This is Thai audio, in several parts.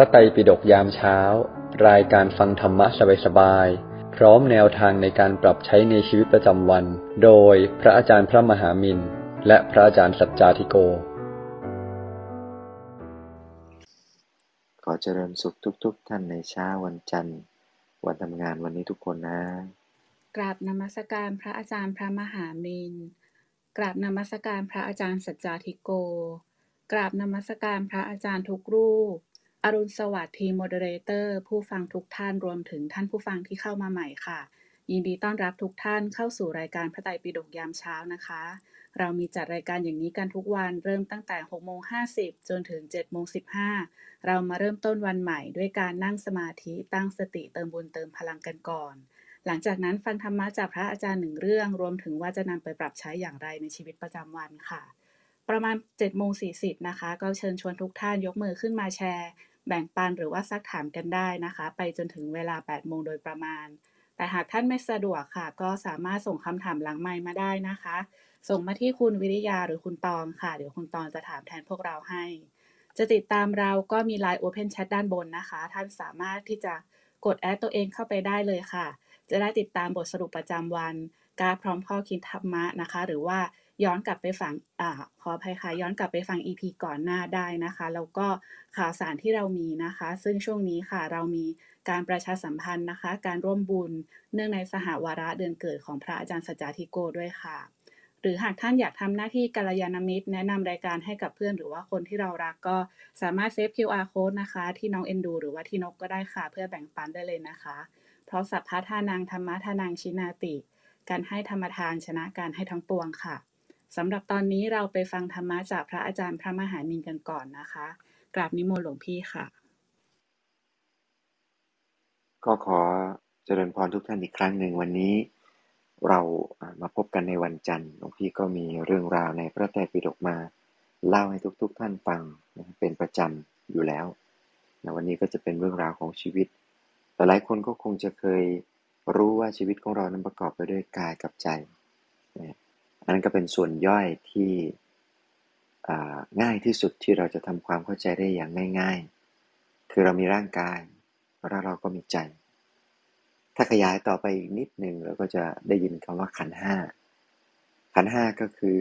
ระไตรปิฎกยามเช้า รายการฟังธรรมะสบายๆ พร้อมแนวทางในการปรับใช้ในชีวิตประจำวัน โดยพระอาจารย์พระมหามินและพระอาจารย์สัจจาธิโก ขอเจริญสุขทุก ๆทท่านในเช้าวันจันทร์ วันทำงานวันนี้ทุกคนนะ กราบนมัสการพระอาจารย์พระมหามินกราบนมัสการพระอาจารย์สัจจาธิโก กราบนมัสการพระอาจารย์ทุกรูป อรุณสวัสดิ์ทีม moderator ผู้ฟังทุกท่านรวมถึงท่านผู้ฟังที่เข้ามาใหม่ค่ะ ยินดีต้อนรับทุกท่านเข้าสู่รายการพระไตรปิฎกยามเช้านะคะ เรามีจัดรายการอย่างนี้กันทุกวันเริ่มตั้งแต่6โมง50 จนถึง7โมง15 เรามาเริ่มต้นวันใหม่ด้วยการนั่งสมาธิตั้งสติเติมบุญเติมพลังกันก่อน หลังจากนั้นฟังธรรมะจากพระอาจารย์หนึ่งเรื่อง รวมถึงว่าจะนำไปปรับใช้อย่างไรในชีวิตประจำวันค่ะ ประมาณ7โมง40นะคะ ก็เชิญชวนทุกท่านยกมือขึ้นมาแชร์ แบ่งปันหรือว่าซักถามกันได้นะคะ ไปจนถึงเวลา8โมงโดยประมาณ แต่หากท่านไม่สะดวกค่ะ ก็สามารถส่งคำถามหลังไมค์มาได้นะคะ ส่งมาที่คุณวิริยาหรือคุณตองค่ะ เดี๋ยวคุณตองจะถามแทนพวกเราให้ จะติดตามเราก็มี Line Open Chat ด้านบนนะคะ ท่านสามารถที่จะกดแอดตัวเองเข้าไปได้เลยค่ะ จะได้ติดตามบทสรุปประจำวัน การพร้อมข้อคิดธรรมะนะคะ หรือว่า ย้อนกลับไปฟังอ่าขออภัยค่ะย้อนกลับไปฟัง EP ก่อนหน้าได้นะคะ แล้วก็ข่าวสารที่เรามีนะคะ ซึ่งช่วงนี้ค่ะเรามีการประชาสัมพันธ์นะคะ การร่วมบุญ เนื่องในสหวาระเดือนเกิดของพระอาจารย์สัจจาธิโกด้วยค่ะ หรือหากท่านอยากทำหน้าที่กัลยาณมิตร แนะนำรายการให้กับเพื่อนหรือว่าคนที่เรารักก็สามารถเซฟ QR code นะคะ ที่น้องเอ็นดู หรือว่าที่นกก็ได้ค่ะ เพื่อแบ่งปันได้เลยนะคะ เพราะสัพพะทานังธรรมะทานังชินาติ การให้ธรรมทานชนะการให้ทั้งปวงค่ะ สำหรับตอนนี้เราไปฟังธรรมะจากพระอาจารย์พระมหามินกันก่อนนะคะ กราบนิมนต์หลวงพี่ค่ะ ก็ขอเจริญพรทุกท่านอีกครั้งหนึ่งวันนี้ เรามาพบกันในวันจันทร์หลวงพี่ก็มีเรื่องราวในพระไตรปิฎกมา เล่าให้ทุกๆทท่านฟังเป็นประจำอยู่แล้ววันนี้ก็จะเป็นเรื่องราวของชีวิต แต่หลายคนก็คงจะเคยรู้ว่าชีวิตของเรานั้นประกอบไปด้วยกายกับใจนะ อันนั้นก็เป็นส่วนย่อยที่ง่ายที่สุดที่เราจะทำความเข้าใจได้อย่างง่าย ๆ คือเรามีร่างกายแล้วเราก็มีใจ ถ้าขยายต่อไปอีกนิดหนึ่งเราก็จะได้ยินคำว่าขันห้า ขันห้าก็คือ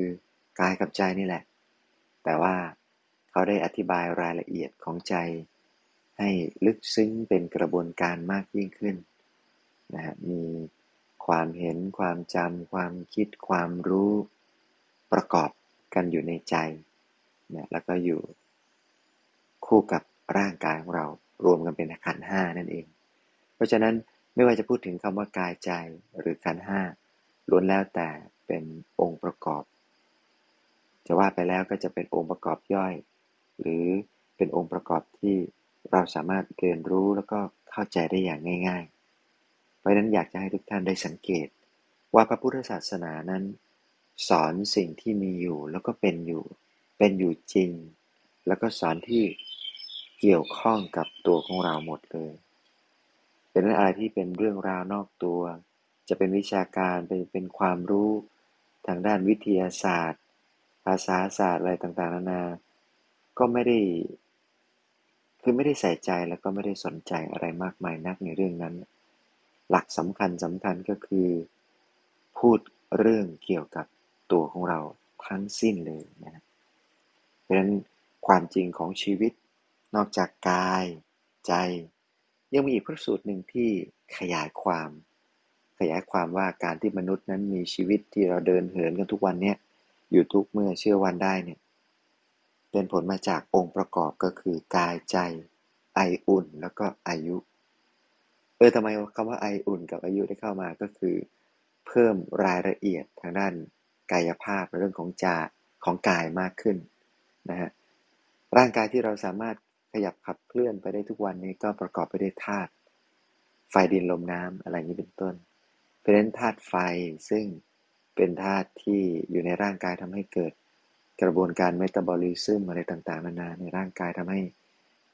กายกับใจนี่แหละ แต่ว่าเขาได้อธิบายรายละเอียดของใจ ให้ลึกซึ้งเป็นกระบวนการมากยิ่งขึ้นนะฮะมี ความเห็น ความจำ ความคิด ความรู้ประกอบกันอยู่ในใจเนี่ยแล้วก็อยู่คู่กับร่างกายของเรารวมกันเป็นขันห้านั่นเอง เพราะฉะนั้นไม่ว่าจะพูดถึงคำว่ากายใจหรือขันห้าล้วนแล้วแต่เป็นองค์ประกอบ จะว่าไปแล้วก็จะเป็นองค์ประกอบย่อย หรือเป็นองค์ประกอบที่เราสามารถเรียนรู้แล้วก็เข้าใจได้อย่างง่าย ๆ ราะนั้นอยากจะให้ทุกท่านได้สังเกต ว่าพระพุทธศาสนานั้น สอนสิ่งที่มีอยู่แล้วก็เป็นอยู่ เป็นอยู่จริง แล้วก็สอนที่เกี่ยวข้องกับตัวของเราหมดเลย เป็นอะไรที่เป็นเรื่องราวนอกตัว จะเป็นวิชาการเป็นเป็นความรู้ทางด้านวิทยาศาสตร์ ภาษาศาสตร์อะไรต่างๆนานา ก็ไม่ได้ คือไม่ได้ใส่ใจแล้วก็ไม่ได้สนใจอะไรมากมายนักในเรื่องนั้น หลักสำคัญสำคัญก็คือ พูดเรื่องเกี่ยวกับตัวของเราทั้งสิ้นเลยนะเพราะฉะนั้นความจริงของชีวิตนอกจากกายใจ ยังมีอีกพระสูตรหนึ่งที่ขยายความ ขยายความว่าการที่มนุษย์นั้นมีชีวิตที่เราเดินเหินกันทุกวันเนี้ยอยู่ทุกเมื่อเชื่อวันได้เนี่ยเป็นผลมาจากองค์ประกอบก็คือกายใจ ไออุ่นแล้วก็อายุ เออทำไมคำว่าไออุ่นกับอายุได้เข้ามาก็คือ เพิ่มรายละเอียดทางด้านกายภาพในเรื่องของจาของกายมากขึ้นนะฮะร่างกายที่เราสามารถขยับขับเคลื่อนไปได้ทุกวันนี้ก็ประกอบไปด้วยธาตุไฟดินลมน้ำอะไรนี้เป็นต้น เพราะฉะนั้นธาตุไฟซึ่งเป็นธาตุที่อยู่ในร่างกายทำให้เกิดกระบวนการเมตาบอลิซึมอะไรต่างๆ นานาในร่างกายทำให้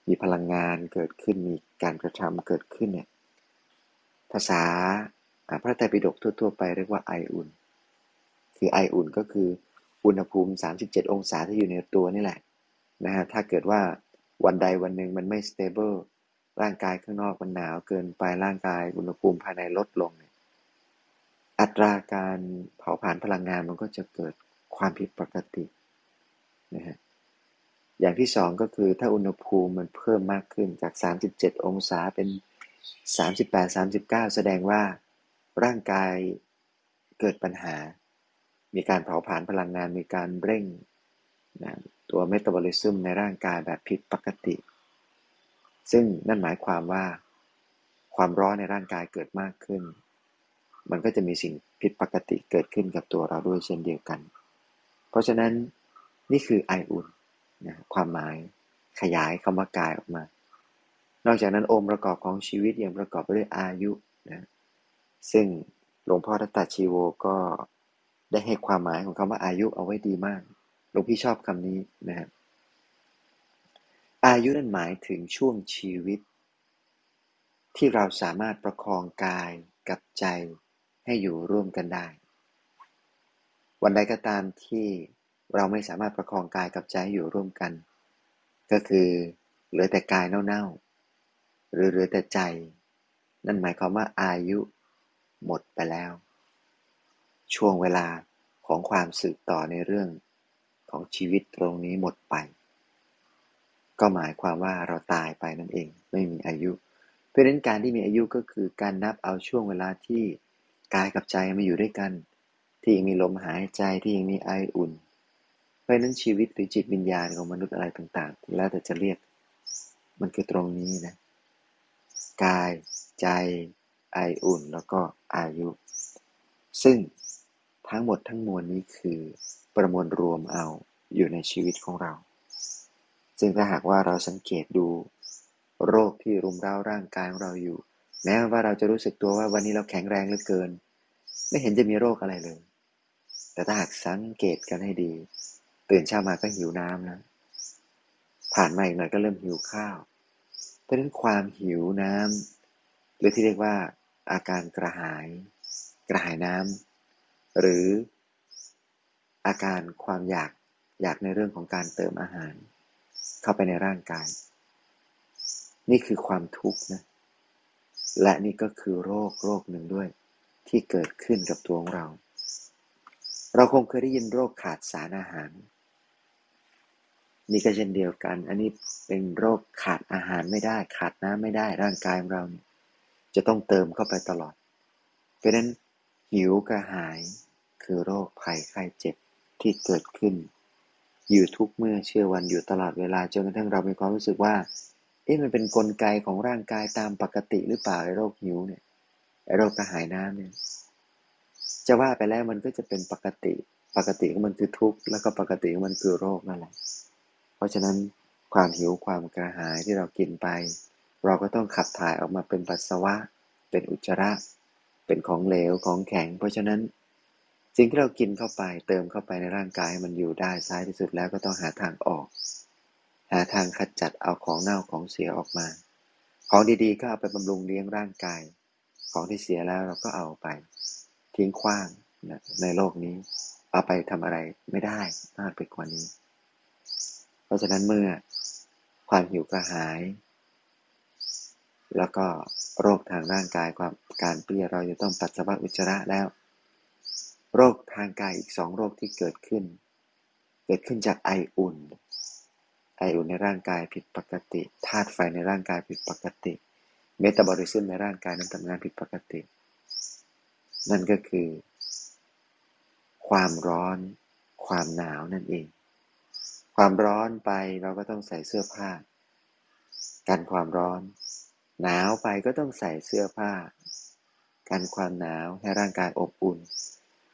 มีพลังงานเกิดขึ้นมีการกระทำเกิดขึ้นเนี่ย ภาษาพระไตรปิฎกทั่ว ๆ ไปเรียกว่าไออุ่น คือไออุ่นก็คืออุณหภูมิ 37 องศาที่อยู่ในตัวนี่แหละนะฮะถ้าเกิดว่าวันใดวันหนึ่งมันไม่ stable ร่างกายข้างนอกมันหนาวเกินไปร่างกายอุณหภูมิภายในลดลงเนี่ยอัตราการเผาผลาญพลังงานมันก็จะเกิดความผิดปกตินะฮะอย่างที่สองก็คือถ้าอุณหภูมิมันเพิ่มมากขึ้นจาก 37 องศาเป็น 38 39 แสดงว่าร่างกายเกิดปัญหา มีการเผาผลาญพลังงาน มีการเร่งนะตัวเมตาบอลิซึมในร่างกายแบบผิดปกติ ซึ่งนั่นหมายความว่า ความร้อนในร่างกายเกิดมากขึ้น มันก็จะมีสิ่งผิดปกติเกิดขึ้นกับตัวเราด้วยเช่นเดียวกัน เพราะฉะนั้นนี่คือไออุ่นนะความหมายขยายคำว่ากายออกมา นอกจากนั้นองค์ประกอบของชีวิตยังประกอบไปด้วยอายุนะซึ่งหลวงพ่อทัตตาชีโวก็ได้ให้ความหมายของคำว่าอายุเอาไว้ดีมาก หลวงพี่ชอบคำนี้นะครับอายุนั้นหมายถึงช่วงชีวิต ที่เราสามารถประคองกายกับใจให้อยู่ร่วมกันได้ วันใดก็ตามที่เราไม่สามารถประคองกายกับใจอยู่ร่วมกัน ก็คือเหลือแต่กายเน่าๆ หรือเหลือแต่ใจ นั่นหมายความว่าอายุหมดไปแล้ว ช่วงเวลาของความสืบต่อในเรื่องของชีวิตตรงนี้หมดไป ก็หมายความว่าเราตายไปนั่นเอง ไม่มีอายุ เพราะฉะนั้นการที่มีอายุก็คือการนับเอาช่วงเวลาที่กายกับใจมาอยู่ด้วยกัน ที่ยังมีลมหายใจที่ยังมีไออุ่น เพราะนั้นชีวิตหรือจิตวิญญาณของมนุษย์อะไรต่างๆ แล้วแต่จะเรียก มันคือตรงนี้นะ กาย ใจ ไออุ่น แล้วก็อายุ ซึ่งทั้งหมดทั้งมวลนี้คือประมวลรวมเอาอยู่ในชีวิตของเรา ซึ่งถ้าหากว่าเราสังเกตดูโรคที่รุมเร้าร่างกายของเราอยู่ แม้ว่าเราจะรู้สึกตัวว่าวันนี้เราแข็งแรงเหลือเกิน ไม่เห็นจะมีโรคอะไรเลย แต่ถ้าหากสังเกตกันให้ดี ตื่นเช้ามาก็หิวน้ำนะ ผ่านมาอีกหน่อยก็เริ่มหิวข้าว ราะฉะนั้นความหิวน้ำหรือที่เรียกว่าอาการกระหาย กระหายน้ำหรืออาการความอยากอยากในเรื่องของการเติมอาหาร เข้าไปในร่างกาย นี่คือความทุกข์นะ และนี่ก็คือโรคโรคหนึ่งด้วย ที่เกิดขึ้นกับตัวของเรา เราคงเคยได้ยินโรคขาดสารอาหาร นี่ก็เช่นเดียวกัน อันนี้เป็นโรคขาดอาหารไม่ได้ ขาดน้ำไม่ได้ ร่างกายของเราจะต้องเติมเข้าไปตลอด เพราะนั้นหิวกระหายคือโรคภัยไข้เจ็บที่เกิดขึ้น อยู่ทุกเมื่อเชื่อวันอยู่ตลอดเวลาจนกระทั่งเรามีความรู้สึกว่า เอ๊ะมันเป็นนกลไกของร่างกายตามปกติหรือเปล่าไอ้โรคหิวเนี่ยไอ้โรคกระหายน้ำเนี่ย จะว่าไปแล้วมันก็จะเป็นปกติ ปกติของมันคือทุกข์แล้วก็ปกติของมันคือโรคนั่นแหละ ราะฉะนั้นความหิวความกระหายที่เรากินไป เราก็ต้องขับถ่ายออกมาเป็นปัสสาวะ เป็นอุจจาระ เป็นของเหลวของแข็ง เพราะฉะนั้น สิ่งที่เรากินเข้าไปเติมเข้าไปในร่างกายมันอยู่ได้ท้ายที่สุดแล้วก็ต้องหาทางออก หาทางขจัดเอาของเน่าของเสียออกมา ของดีๆก็เอาไปบำรุงเลี้ยงร่างกาย ของที่เสียแล้วเราก็เอาไป ทิ้งขว้างนะในโลกนี้ เอาไปทำอะไรไม่ได้มากไปกว่านี้ ราะฉะนั้นเมื่อความหิวกระหาย แล้วก็โรคทางร่างกายความการเปรี้ยเราจะต้องปัสสาวะอุจจาระแล้ว โรคทางกายอีกสองโรคที่เกิดขึ้น เกิดขึ้นจากไออุ่น ไออุ่นในร่างกายผิดปกติธาตุไฟในร่างกายผิดปกติเมตาบอลิซึมในร่างกายนั้นทำงานผิดปกติ นั่นก็คือ ความร้อน ความหนาวนั่นเอง ความร้อนไปเราก็ต้องใส่เสื้อผ้า กันความร้อน หนาวไปก็ต้องใส่เสื้อผ้า กันความหนาวให้ร่างกายอบอุ่น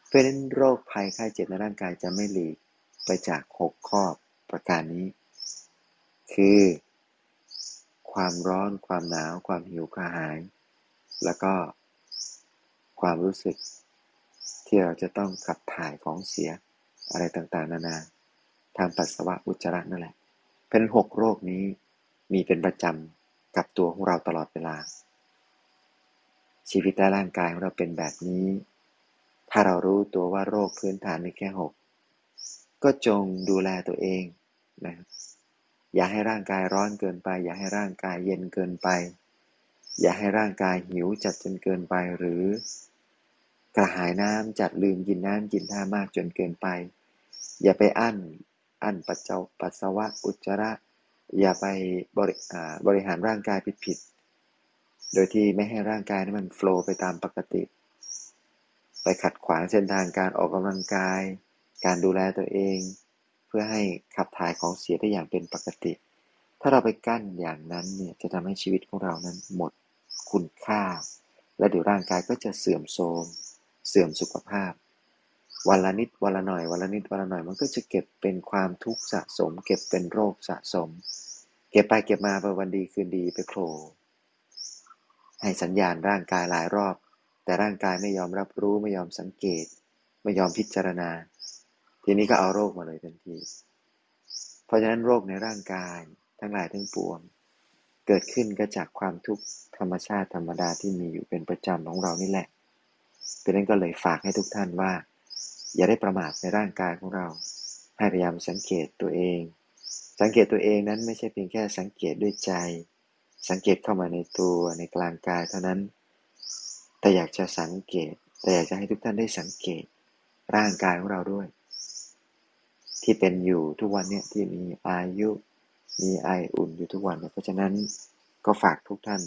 เพราะนั้นโรคภัยไข้เจ็บในร่างกายจะไม่หลีกไปจากหกข้อประการนี้ คือ ความร้อน ความหนาว ความหิวกระหาย แล้วก็ ความรู้สึกที่เราจะต้องขับถ่ายของเสียอะไรต่างๆ นานา ทางปัสสาวะอุจจาระนั่นแหละ เป็นหกโรคนี้มีเป็นประจำกับตัวของเราตลอดเวลา ชีวิตและร่างกายของเราเป็นแบบนี้ ถ้าเรารู้ตัวว่าโรคพื้นฐานมีแค่หกก็จงดูแลตัวเองนะอย่าให้ร่างกายร้อนเกินไป อย่าให้ร่างกายเย็นเกินไป อย่าให้ร่างกายหิวจัดจนเกินไปหรือกระหายน้ำจัดลืมกินน้ำกินท่ามากจนเกินไป อย่าไปอั้น อั้นปัสสาปัสสาวะอุจจาระ อย่าไปบริบริหารร่างกายผิดๆ โดยที่ไม่ให้ร่างกายนั้นมันโฟล์ไปตามปกติ ไปขัดขวางเส้นทางการออกกำลังกาย การดูแลตัวเอง เพื่อให้ขับถ่ายของเสียได้อย่างเป็นปกติ ถ้าเราไปกั้นอย่างนั้นเนี่ยจะทำให้ชีวิตของเรานั้นหมดคุณค่า และเดี๋ยวร่างกายก็จะเสื่อมโทรม เสื่อมสุขภาพ วันละนิดวันละหน่อยวันละนิดวันละหน่อย มันก็จะเก็บเป็นความทุกข์สะสม เก็บเป็นโรคสะสม เก็บไปเก็บมาไปวันดีคืนดีไปโผล่ให้สัญญาณร่างกายหลายรอบ แต่ร่างกายไม่ยอมรับรู้ไม่ยอมสังเกต ไม่ยอมพิจารณา ทีนี้ก็เอาโรคมาเลยทันที เพราะฉะนั้นโรคในร่างกายทั้งหลายทั้งปวง เกิดขึ้นก็จากความทุกข์ธรรมชาติธรรมดาที่มีอยู่เป็นประจำของเรานี่แหละดังนั้นก็เลยฝากให้ทุกท่านว่า อย่าได้ประมาทในร่างกายของเรา ให้พยายามสังเกตตัวเอง สังเกตตัวเองนั้นไม่ใช่เพียงแค่สังเกตด้วยใจ สังเกตเข้ามาในตัวในกลางกายเท่านั้น แต่อยากจะสังเกต แต่อยากจะให้ทุกท่านได้สังเกต ร่างกายของเราด้วย ที่เป็นอยู่ทุกวันเนี่ยที่มีอายุมีไออุ่นอยู่ทุกวัน เพราะฉะนั้นก็ฝากทุกท่าน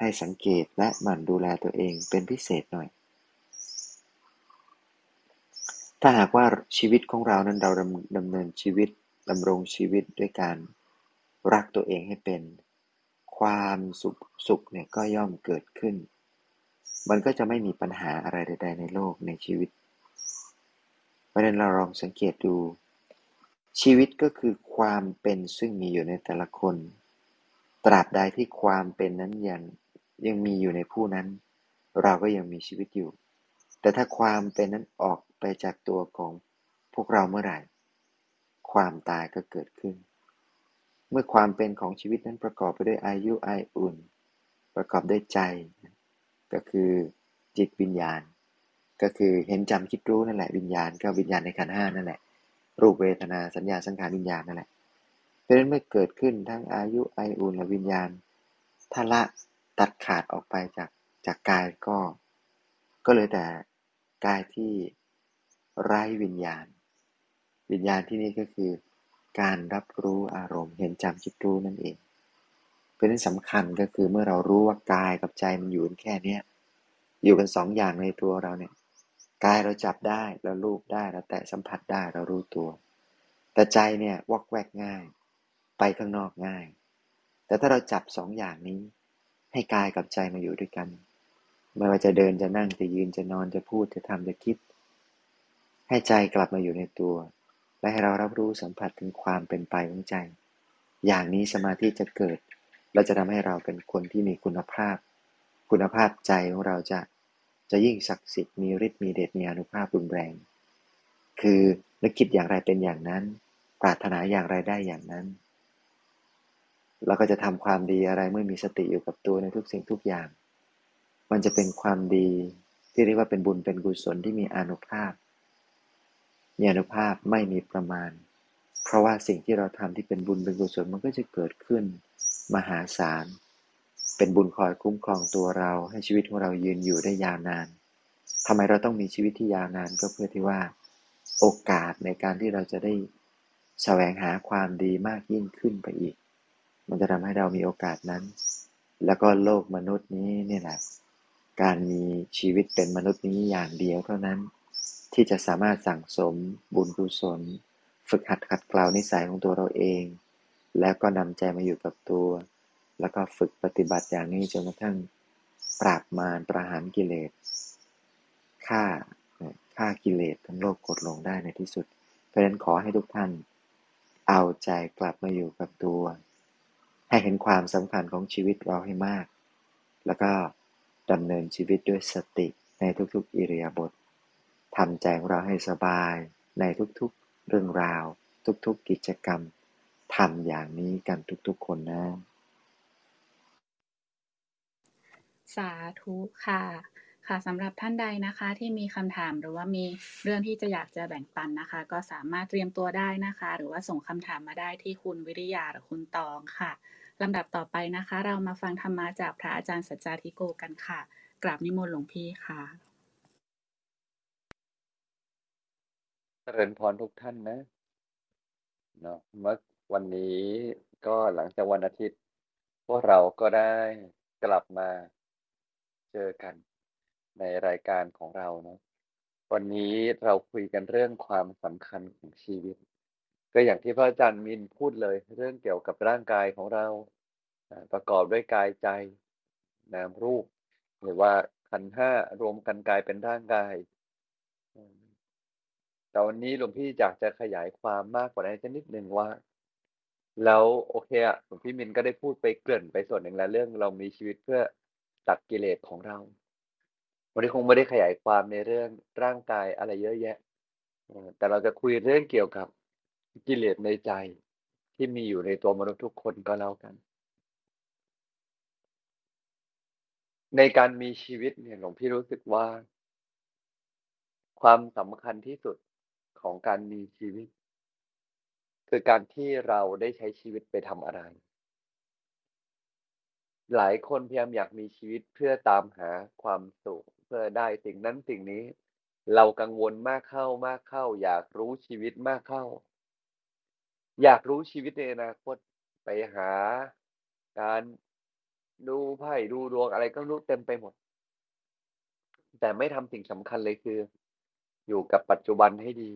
ให้สังเกตและหมั่นดูแลตัวเองเป็นพิเศษหน่อย ถ้าหากว่าชีวิตของเรานั้นเราดำเนินชีวิตดำรงชีวิตด้วยการรักตัวเองให้เป็น ความสุขสุขเนี่ยก็ย่อมเกิดขึ้น มันก็จะไม่มีปัญหาอะไรใด ๆ ในโลกในชีวิต เพราะนั้นเราลองสังเกตดู ชีวิตก็คือความเป็นซึ่งมีอยู่ในแต่ละคน ตราบใดที่ความเป็นนั้นยังยังมีอยู่ในผู้นั้น เราก็ยังมีชีวิตอยู่ แต่ถ้าความเป็นนั้นออกไปจากตัวของพวกเราเมื่อไหร่ ความตายก็เกิดขึ้น เมื่อความเป็นของชีวิตนั้นประกอบไปด้วยอายุไออุ่น ประกอบด้วยใจ ก็คือจิตวิญญาณ ก็คือเห็นจำคิดรู้นั่นแหละวิญญาณ ก็วิญญาณในขันห้านั่นแหละ รูปเวทนาสัญญาสังขารวิญญาณนั่นแหละเพราะฉะนั้นเมื่อเกิดขึ้นทั้งอายุไออุ่นและวิญญาณถ้าละตัดขาดออกไปจากจากกายก็ ก็เลยแต่ กายที่ไร้วิญญาณ วิญญาณที่นี่ก็คือ การรับรู้อารมณ์เห็นจำคิดรู้นั่นเอง เป็นที่สำคัญก็คือเมื่อเรารู้ว่ากายกับใจมันอยู่แค่เนี้ยอยู่กันสองอย่างในตัวเราเนี่ยกายเราจับได้เราลูบได้เราแตะสัมผัสได้เรารู้ตัว แต่ใจเนี่ยวอกแวกง่าย ไปข้างนอกง่าย แต่ถ้าเราจับสองอย่างนี้ ให้กายกับใจมาอยู่ด้วยกัน ไม่ว่าจะเดินจะนั่งจะยืนจะนอนจะพูดจะทำจะคิด ให้ใจกลับมาอยู่ในตัว และให้เรารับรู้สัมผัสถึงความเป็นไปของใจ อย่างนี้สมาธิจะเกิดเราจะทำให้เราเป็นคนที่มีคุณภาพ คุณภาพใจของเราจะจะยิ่งศักดิ์สิทธิ์มีฤทธิ์มีเดชมีอนุภาพรุนแรง คือนึกคิดอย่างไรเป็นอย่างนั้น ปรารถนาอย่างไรได้อย่างนั้น เราก็จะทำความดีอะไรเมื่อมีสติอยู่กับตัวในทุกสิ่งทุกอย่าง มันจะเป็นความดีที่เรียกว่าเป็นบุญเป็นกุศลที่มีอนุภาพ มีอนุภาพไม่มีประมาณ เพราะว่าสิ่งที่เราทำที่เป็นบุญเป็นกุศลมันก็จะเกิดขึ้น มหาศาล เป็นบุญคอยคุ้มครองตัวเราให้ชีวิตของเรายืนอยู่ได้ยาวนานทำไมเราต้องมีชีวิตที่ยาวนานก็เพื่อที่ว่า โอกาสในการที่เราจะได้แสวงหาความดีมากยิ่งขึ้นไปอีก มันจะทำให้เรามีโอกาสนั้น แล้วก็โลกมนุษย์นี้นี่แหละ การมีชีวิตเป็นมนุษย์นี้อย่างเดียวเท่านั้น ที่จะสามารถสั่งสมบุญกุศล ฝึกหัดขัดเกลานิสัยของตัวเราเอง แล้วก็นำใจมาอยู่กับตัว แล้วก็ฝึกปฏิบัติอย่างนี้จนกระทั่งปราบมารประหารกิเลสฆ่าฆ่ากิเลสทั้งโลกกดลงได้ในที่สุด เพราะฉะนั้นขอให้ทุกท่าน เอาใจกลับมาอยู่กับตัว ให้เห็นความสำคัญของชีวิตเราให้มาก แล้วก็ ดำเนินชีวิตด้วยสติในทุกๆอิริยาบถทำใจของเราให้สบายในทุกๆเรื่องราว ทุกๆกิจกรรมทำอย่างนี้กันทุกๆคนนะ สาธุค่ะค่ะสำหรับท่านใดนะคะที่มีคำถามหรือว่ามีเรื่องที่จะอยากจะแบ่งปันนะคะ ก็สามารถเตรียมตัวได้นะคะ หรือว่าส่งคำถามมาได้ที่คุณวิริยาหรือคุณตองค่ะ ลำดับต่อไปนะคะ เรามาฟังธรรมะจากพระอาจารย์สัจจาธิโกกันค่ะ กราบนิมนต์หลวงพี่ค่ะเจริญพรทุกท่านนะเนาะเมื่อวันนี้ก็หลังจากวันอาทิตย์ พวกเราก็ได้กลับมาเจอกันในรายการของเราเนาะวันนี้เราคุยกันเรื่องความสำคัญของชีวิต ก็อย่างที่พระอาจารย์มินพูดเลย เรื่องเกี่ยวกับร่างกายของเรา ประกอบด้วยกายใจ นามรูป หรือว่าขันห้ารวมกันกลายเป็นร่างกาย แต่วันนี้หลวงพี่อยากจะขยายความมากกว่านั้นนิดนึงว่า แล้วโอเคอะหลวงพี่มินก็ได้พูดไปเกริ่นไปส่วนหนึ่งแล้วเรื่องเรามีชีวิตเพื่อตัดกิเลสของเรา วันนี้คงไม่ได้ขยายความในเรื่องร่างกายอะไรเยอะแยะ แต่เราจะคุยเรื่องเกี่ยวกับ กิเลสในใจที่มีอยู่ในตัวมนุษย์ทุกคนก็แล้วกัน ในการมีชีวิตเนี่ยหลวงพี่รู้สึกว่า ความสำคัญที่สุดของการมีชีวิต คือการที่เราได้ใช้ชีวิตไปทำอะไร หลายคนพยายามอยากมีชีวิตเพื่อตามหาความสุข เพื่อได้สิ่งนั้นสิ่งนี้ เรากังวลมากเข้ามากเข้า อยากรู้ชีวิตมากเข้า อยากรู้ชีวิตในอนาคตไปหาการดูไพ่ดูดวงอะไรก็รู้เต็มไปหมด แต่ไม่ทำสิ่งสำคัญเลยคือ อยู่กับปัจจุบันให้ดี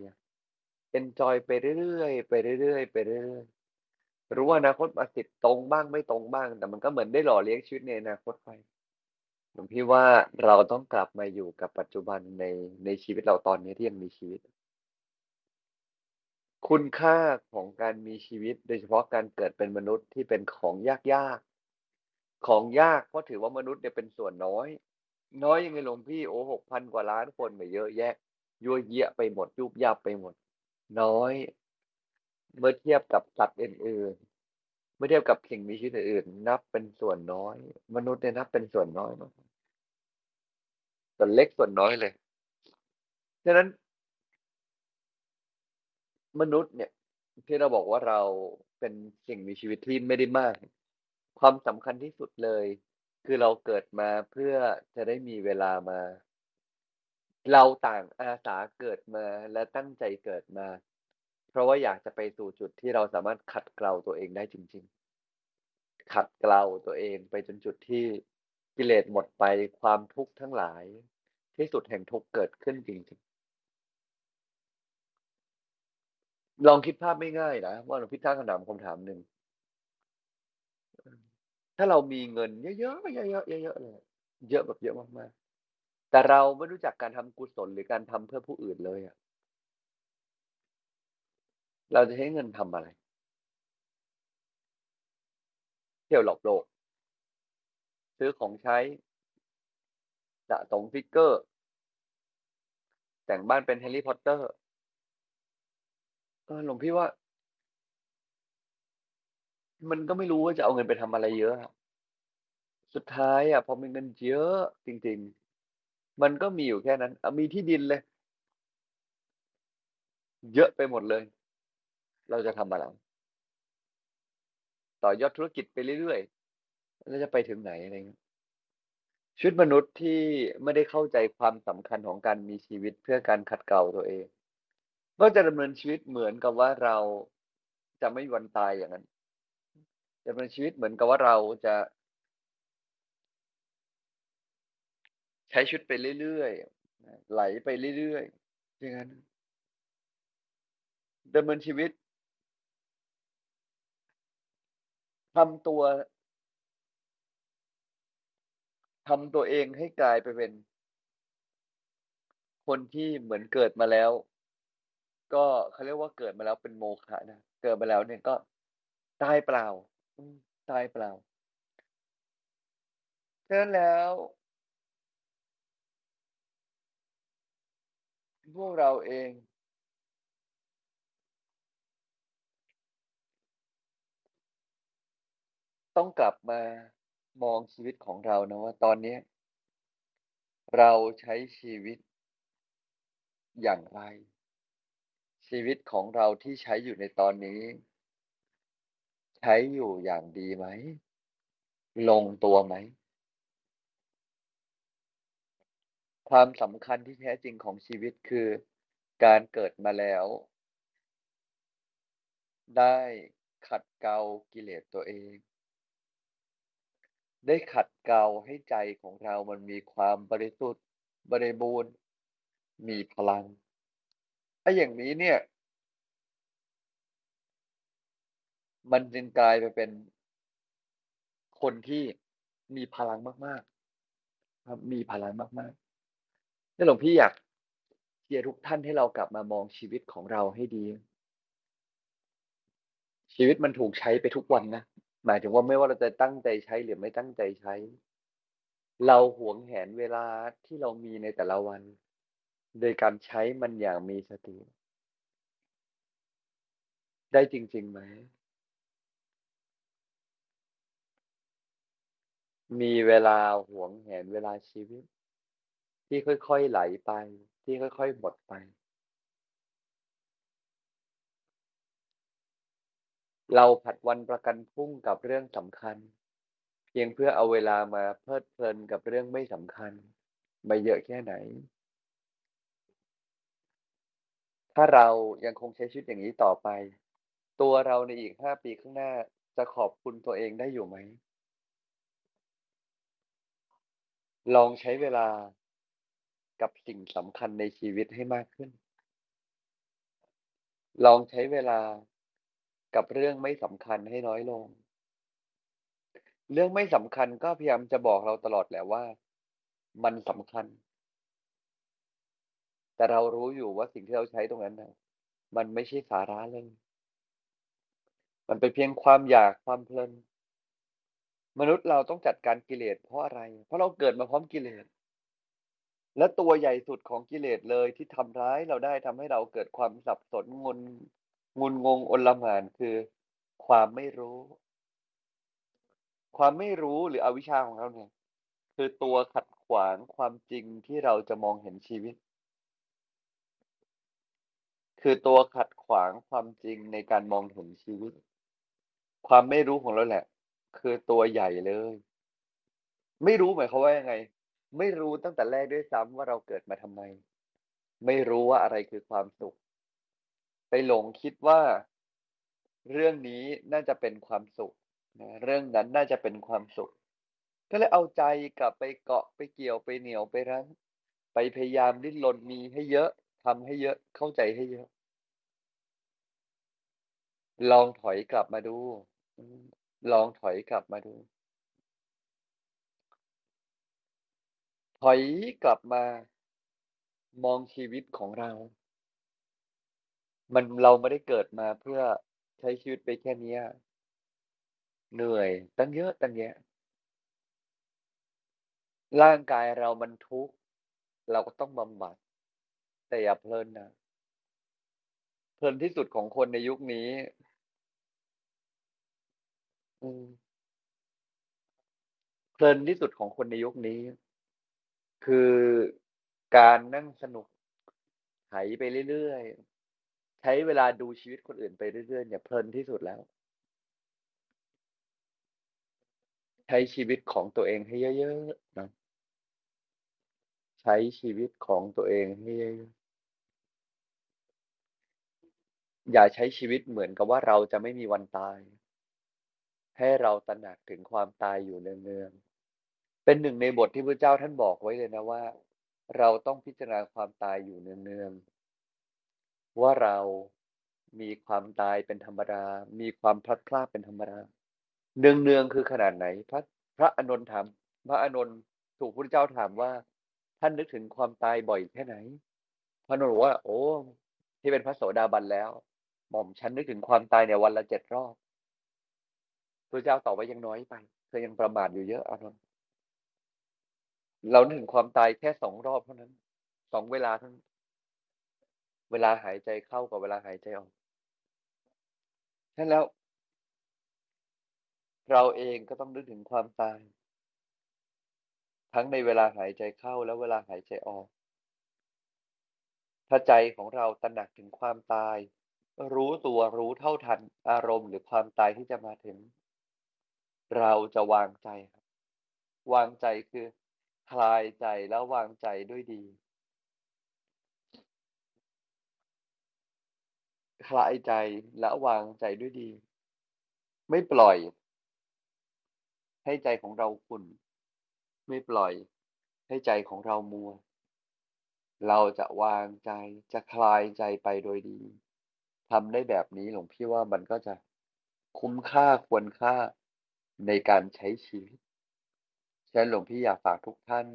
เอนจอยไปเรื่อยๆไปเรื่อยๆไปเรื่อยๆรู้ว่าอนาคตมาสิทธิ์ตรงบ้างไม่ตรงบ้าง แต่มันก็เหมือนได้หล่อเลี้ยงชีวิตในอนาคตไปหลวงพี่ว่าเราต้องกลับมาอยู่กับปัจจุบันในในชีวิตเราตอนนี้ที่ยังมีชีวิต คุณค่าของการมีชีวิต โดยเฉพาะการเกิดเป็นมนุษย์ที่เป็นของยาก ๆ ของยากเพราะถือว่ามนุษย์เนี่ยเป็นส่วนน้อย น้อยยังไงหลวงพี่โอ้หกพันกว่าล้านคนไม่เยอะแยะ ยั่วเยียไปหมดยุบยับไปหมด น้อย เมื่อเทียบกับสัตว์อื่นๆเมื่อเทียบกับสิ่งมีชีวิตอื่นๆนับเป็นส่วนน้อย มนุษย์เนี่ยนับเป็นส่วนน้อยมากส่วนเล็กส่วนน้อยเลย ฉะนั้น มนุษย์เนี่ยที่เราบอกว่าเราเป็นสิ่งมีชีวิตที่ไม่ได้มาก ความสำคัญที่สุดเลย คือเราเกิดมาเพื่อจะได้มีเวลามา เราต่างอาสาเกิดมาและตั้งใจเกิดมา เพราะว่าอยากจะไปสู่จุดที่เราสามารถขัดเกลาตัวเองได้จริง ๆ ขัดเกลาตัวเองไปจนจุดที่กิเลสหมดไปความทุกข์ทั้งหลาย ที่สุดแห่งทุกข์เกิดขึ้นจริง ๆ ลองคิดภาพไม่ง่ายนะว่าหลวงพี่ตั้งคำถามคำถามหนึ่งถ้าเรามีเงิน เยอะๆเยอะๆเยอะๆเลยเยอะแบบเยอะมากๆแต่เราไม่รู้จักการทำกุศลหรือการทำเพื่อผู้อื่นเลยอะเราจะใช้เงินทำอะไร เที่ยวหลอกโลก ซื้อของใช้สะสมฟิกเกอร์ แต่งบ้านเป็นแฮร์รี่พอตเตอร์ เออหลวงพี่ว่า มันก็ไม่รู้ว่าจะเอาเงินไปทำอะไรเยอะอะสุดท้ายอะพอมีเงินเยอะจริง ๆ มันก็มีอยู่แค่นั้นเอามีที่ดินเลย เยอะไปหมดเลย เราจะทำอะไร ต่อยอดธุรกิจไปเรื่อยๆแล้วจะไปถึงไหนอะไรเงี้ยชีวิตมนุษย์ที่ไม่ได้เข้าใจความสำคัญของการมีชีวิตเพื่อการขัดเกลาตัวเอง ก็จะดำเนินชีวิตเหมือนกับว่าเราจะไม่มีวันตายอย่างนั้นดำเนินชีวิตเหมือนกับว่าเราจะ ใช้ชีวิตไปเรื่อยๆไหลไปเรื่อยๆอย่างนั้นดำเนินชีวิตทำตัวทำตัวเองให้กลายไปเป็น คนที่เหมือนเกิดมาแล้ว ก็เขาเรียกว่าเกิดมาแล้วเป็นโมฆะนะเกิดมาแล้วเนี่ยก็ตายเปล่าตายเปล่าฉะนั้นแล้วพวกเราเอง ต้องกลับมามองชีวิตของเรานะว่าตอนนี้ เราใช้ชีวิตอย่างไร ชีวิตของเราที่ใช้อยู่ในตอนนี้ ใช้อยู่อย่างดีไหม ลงตัวไหม ความสำคัญที่แท้จริงของชีวิตคือ การเกิดมาแล้ว ได้ขัดเกลากิเลสตัวเอง ได้ขัดเกลาให้ใจของเรามันมีความบริสุทธิ์บริบูรณ์ มีพลัง ถ้าอย่างนี้เนี่ย มันจึงกลายไปเป็นคนที่มีพลังมากๆครับมีพลังมากๆแล้วหลวงพี่อยากเชียร์ทุกท่านให้เรากลับมามองชีวิตของเราให้ดี ชีวิตมันถูกใช้ไปทุกวันนะหมายถึงว่าไม่ว่าเราจะตั้งใจใช้หรือไม่ตั้งใจใช้ เราหวงแหนเวลาที่เรามีในแต่ละวัน โดยการใช้มันอย่างมีสติ ได้จริงๆไหม?มีเวลาหวงแหนเวลาชีวิต ที่ค่อยๆไหลไป ที่ค่อยๆหมดไป เราผัดวันประกันพรุ่งกับเรื่องสำคัญ เพียงเพื่อเอาเวลามาเพลิดเพลินกับเรื่องไม่สำคัญ ไม่เยอะแค่ไหน ถ้าเรายังคงใช้ชีวิตอย่างนี้ต่อไป ตัวเราในอีก5ปีข้างหน้าจะขอบคุณตัวเองได้อยู่ไหม?ลองใช้เวลากับสิ่งสำคัญในชีวิตให้มากขึ้น ลองใช้เวลากับเรื่องไม่สำคัญให้น้อยลง เรื่องไม่สำคัญก็พยายามจะบอกเราตลอดแหละว่า มันสำคัญ แต่เรารู้อยู่ว่าสิ่งที่เราใช้ตรงนั้นน่ะมันไม่ใช่สาระเลย มันเป็นเพียงความอยากความเพลิน มนุษย์เราต้องจัดการกิเลสเพราะอะไร?เพราะเราเกิดมาพร้อมกิเลส และตัวใหญ่สุดของกิเลสเลยที่ทำร้ายเราได้ทำให้เราเกิดความสับสนงนงุนงงโอลหมานคือความไม่รู้ ความไม่รู้หรืออวิชชาของเราเนี่ย คือตัวขัดขวางความจริงที่เราจะมองเห็นชีวิต คือตัวขัดขวางความจริงในการมองเห็นชีวิต ความไม่รู้ของเราแหละ คือตัวใหญ่เลย ไม่รู้หมายความว่ายังไง?ไม่รู้ตั้งแต่แรกด้วยซ้ำว่าเราเกิดมาทำไม?ไม่รู้ว่าอะไรคือความสุข ไปหลงคิดว่า เรื่องนี้น่าจะเป็นความสุขนะเรื่องนั้นน่าจะเป็นความสุข ก็เลยเอาใจกลับไปเกาะไปเกี่ยวไปเหนียวไปรั้ง ไปพยายามดิ้นรนมีให้เยอะทำให้เยอะเข้าใจให้เยอะ ลองถอยกลับมาดู ลองถอยกลับมาดู ถอยกลับมา มองชีวิตของเรา มันเราไม่ได้เกิดมาเพื่อใช้ชีวิตไปแค่นี้ เหนื่อยตั้งเยอะตั้งแยะ ร่างกายเรามันทุกข์ เราก็ต้องบำบัด แต่อย่าเพลินนะเพลินที่สุดของคนในยุคนี้ อืม เพลินที่สุดของคนในยุคนี้ คือการนั่งสนุกไถไปเรื่อยๆ ใช้เวลาดูชีวิตคนอื่นไปเรื่อยๆ เนี่ยเพลินที่สุดแล้ว ใช้ชีวิตของตัวเองให้เยอะๆนะใช้ชีวิตของตัวเองให้เยอะๆอย่าใช้ชีวิตเหมือนกับว่าเราจะไม่มีวันตาย ให้เราตระหนักถึงความตายอยู่เนืองๆเป็นหนึ่งในบทที่พุทธเจ้าท่านบอกไว้เลยนะว่า เราต้องพิจารณาความตายอยู่เนืองๆว่าเรามีความตายเป็นธรรมดา มีความพลัดพรากเป็นธรรมดา เนืองๆคือขนาดไหน?พระพระอานนท์ถามพระอานนท์ถูกพุทธเจ้าถามว่า ท่านนึกถึงความตายบ่อยแค่ไหน?พระอานนท์บอกว่า โอ้ ที่เป็นพระโสดาบันแล้ว หม่อมฉันนึกถึงความตายเนี่ยวันละ7รอบ พุทธเจ้าตอบว่ายังน้อยไป เธอยังประมาทอยู่เยอะอานนท์เราถึงความตายแค่2รอบเท่านั้น2เวลาเท่านั้นเวลาหายใจเข้ากับเวลาหายใจออกฉะนั้นแล้ว เราเองก็ต้องนึกถึงความตาย ทั้งในเวลาหายใจเข้าและเวลาหายใจออก ถ้าใจของเราตระหนักถึงความตาย รู้ตัวรู้เท่าทันอารมณ์หรือความตายที่จะมาถึง เราจะวางใจครับ วางใจคือคลายใจแล้ววางใจด้วยดี คลายใจและวางใจด้วยดี ไม่ปล่อย ให้ใจของเราขุ่นไม่ปล่อย ให้ใจของเรามัว เราจะวางใจจะคลายใจไปโดยดีทำได้แบบนี้หลวงพี่ว่ามันก็จะคุ้มค่าควรค่า ในการใช้ชีวิตฉะนั้นหลวงพี่อยากฝากทุกท่าน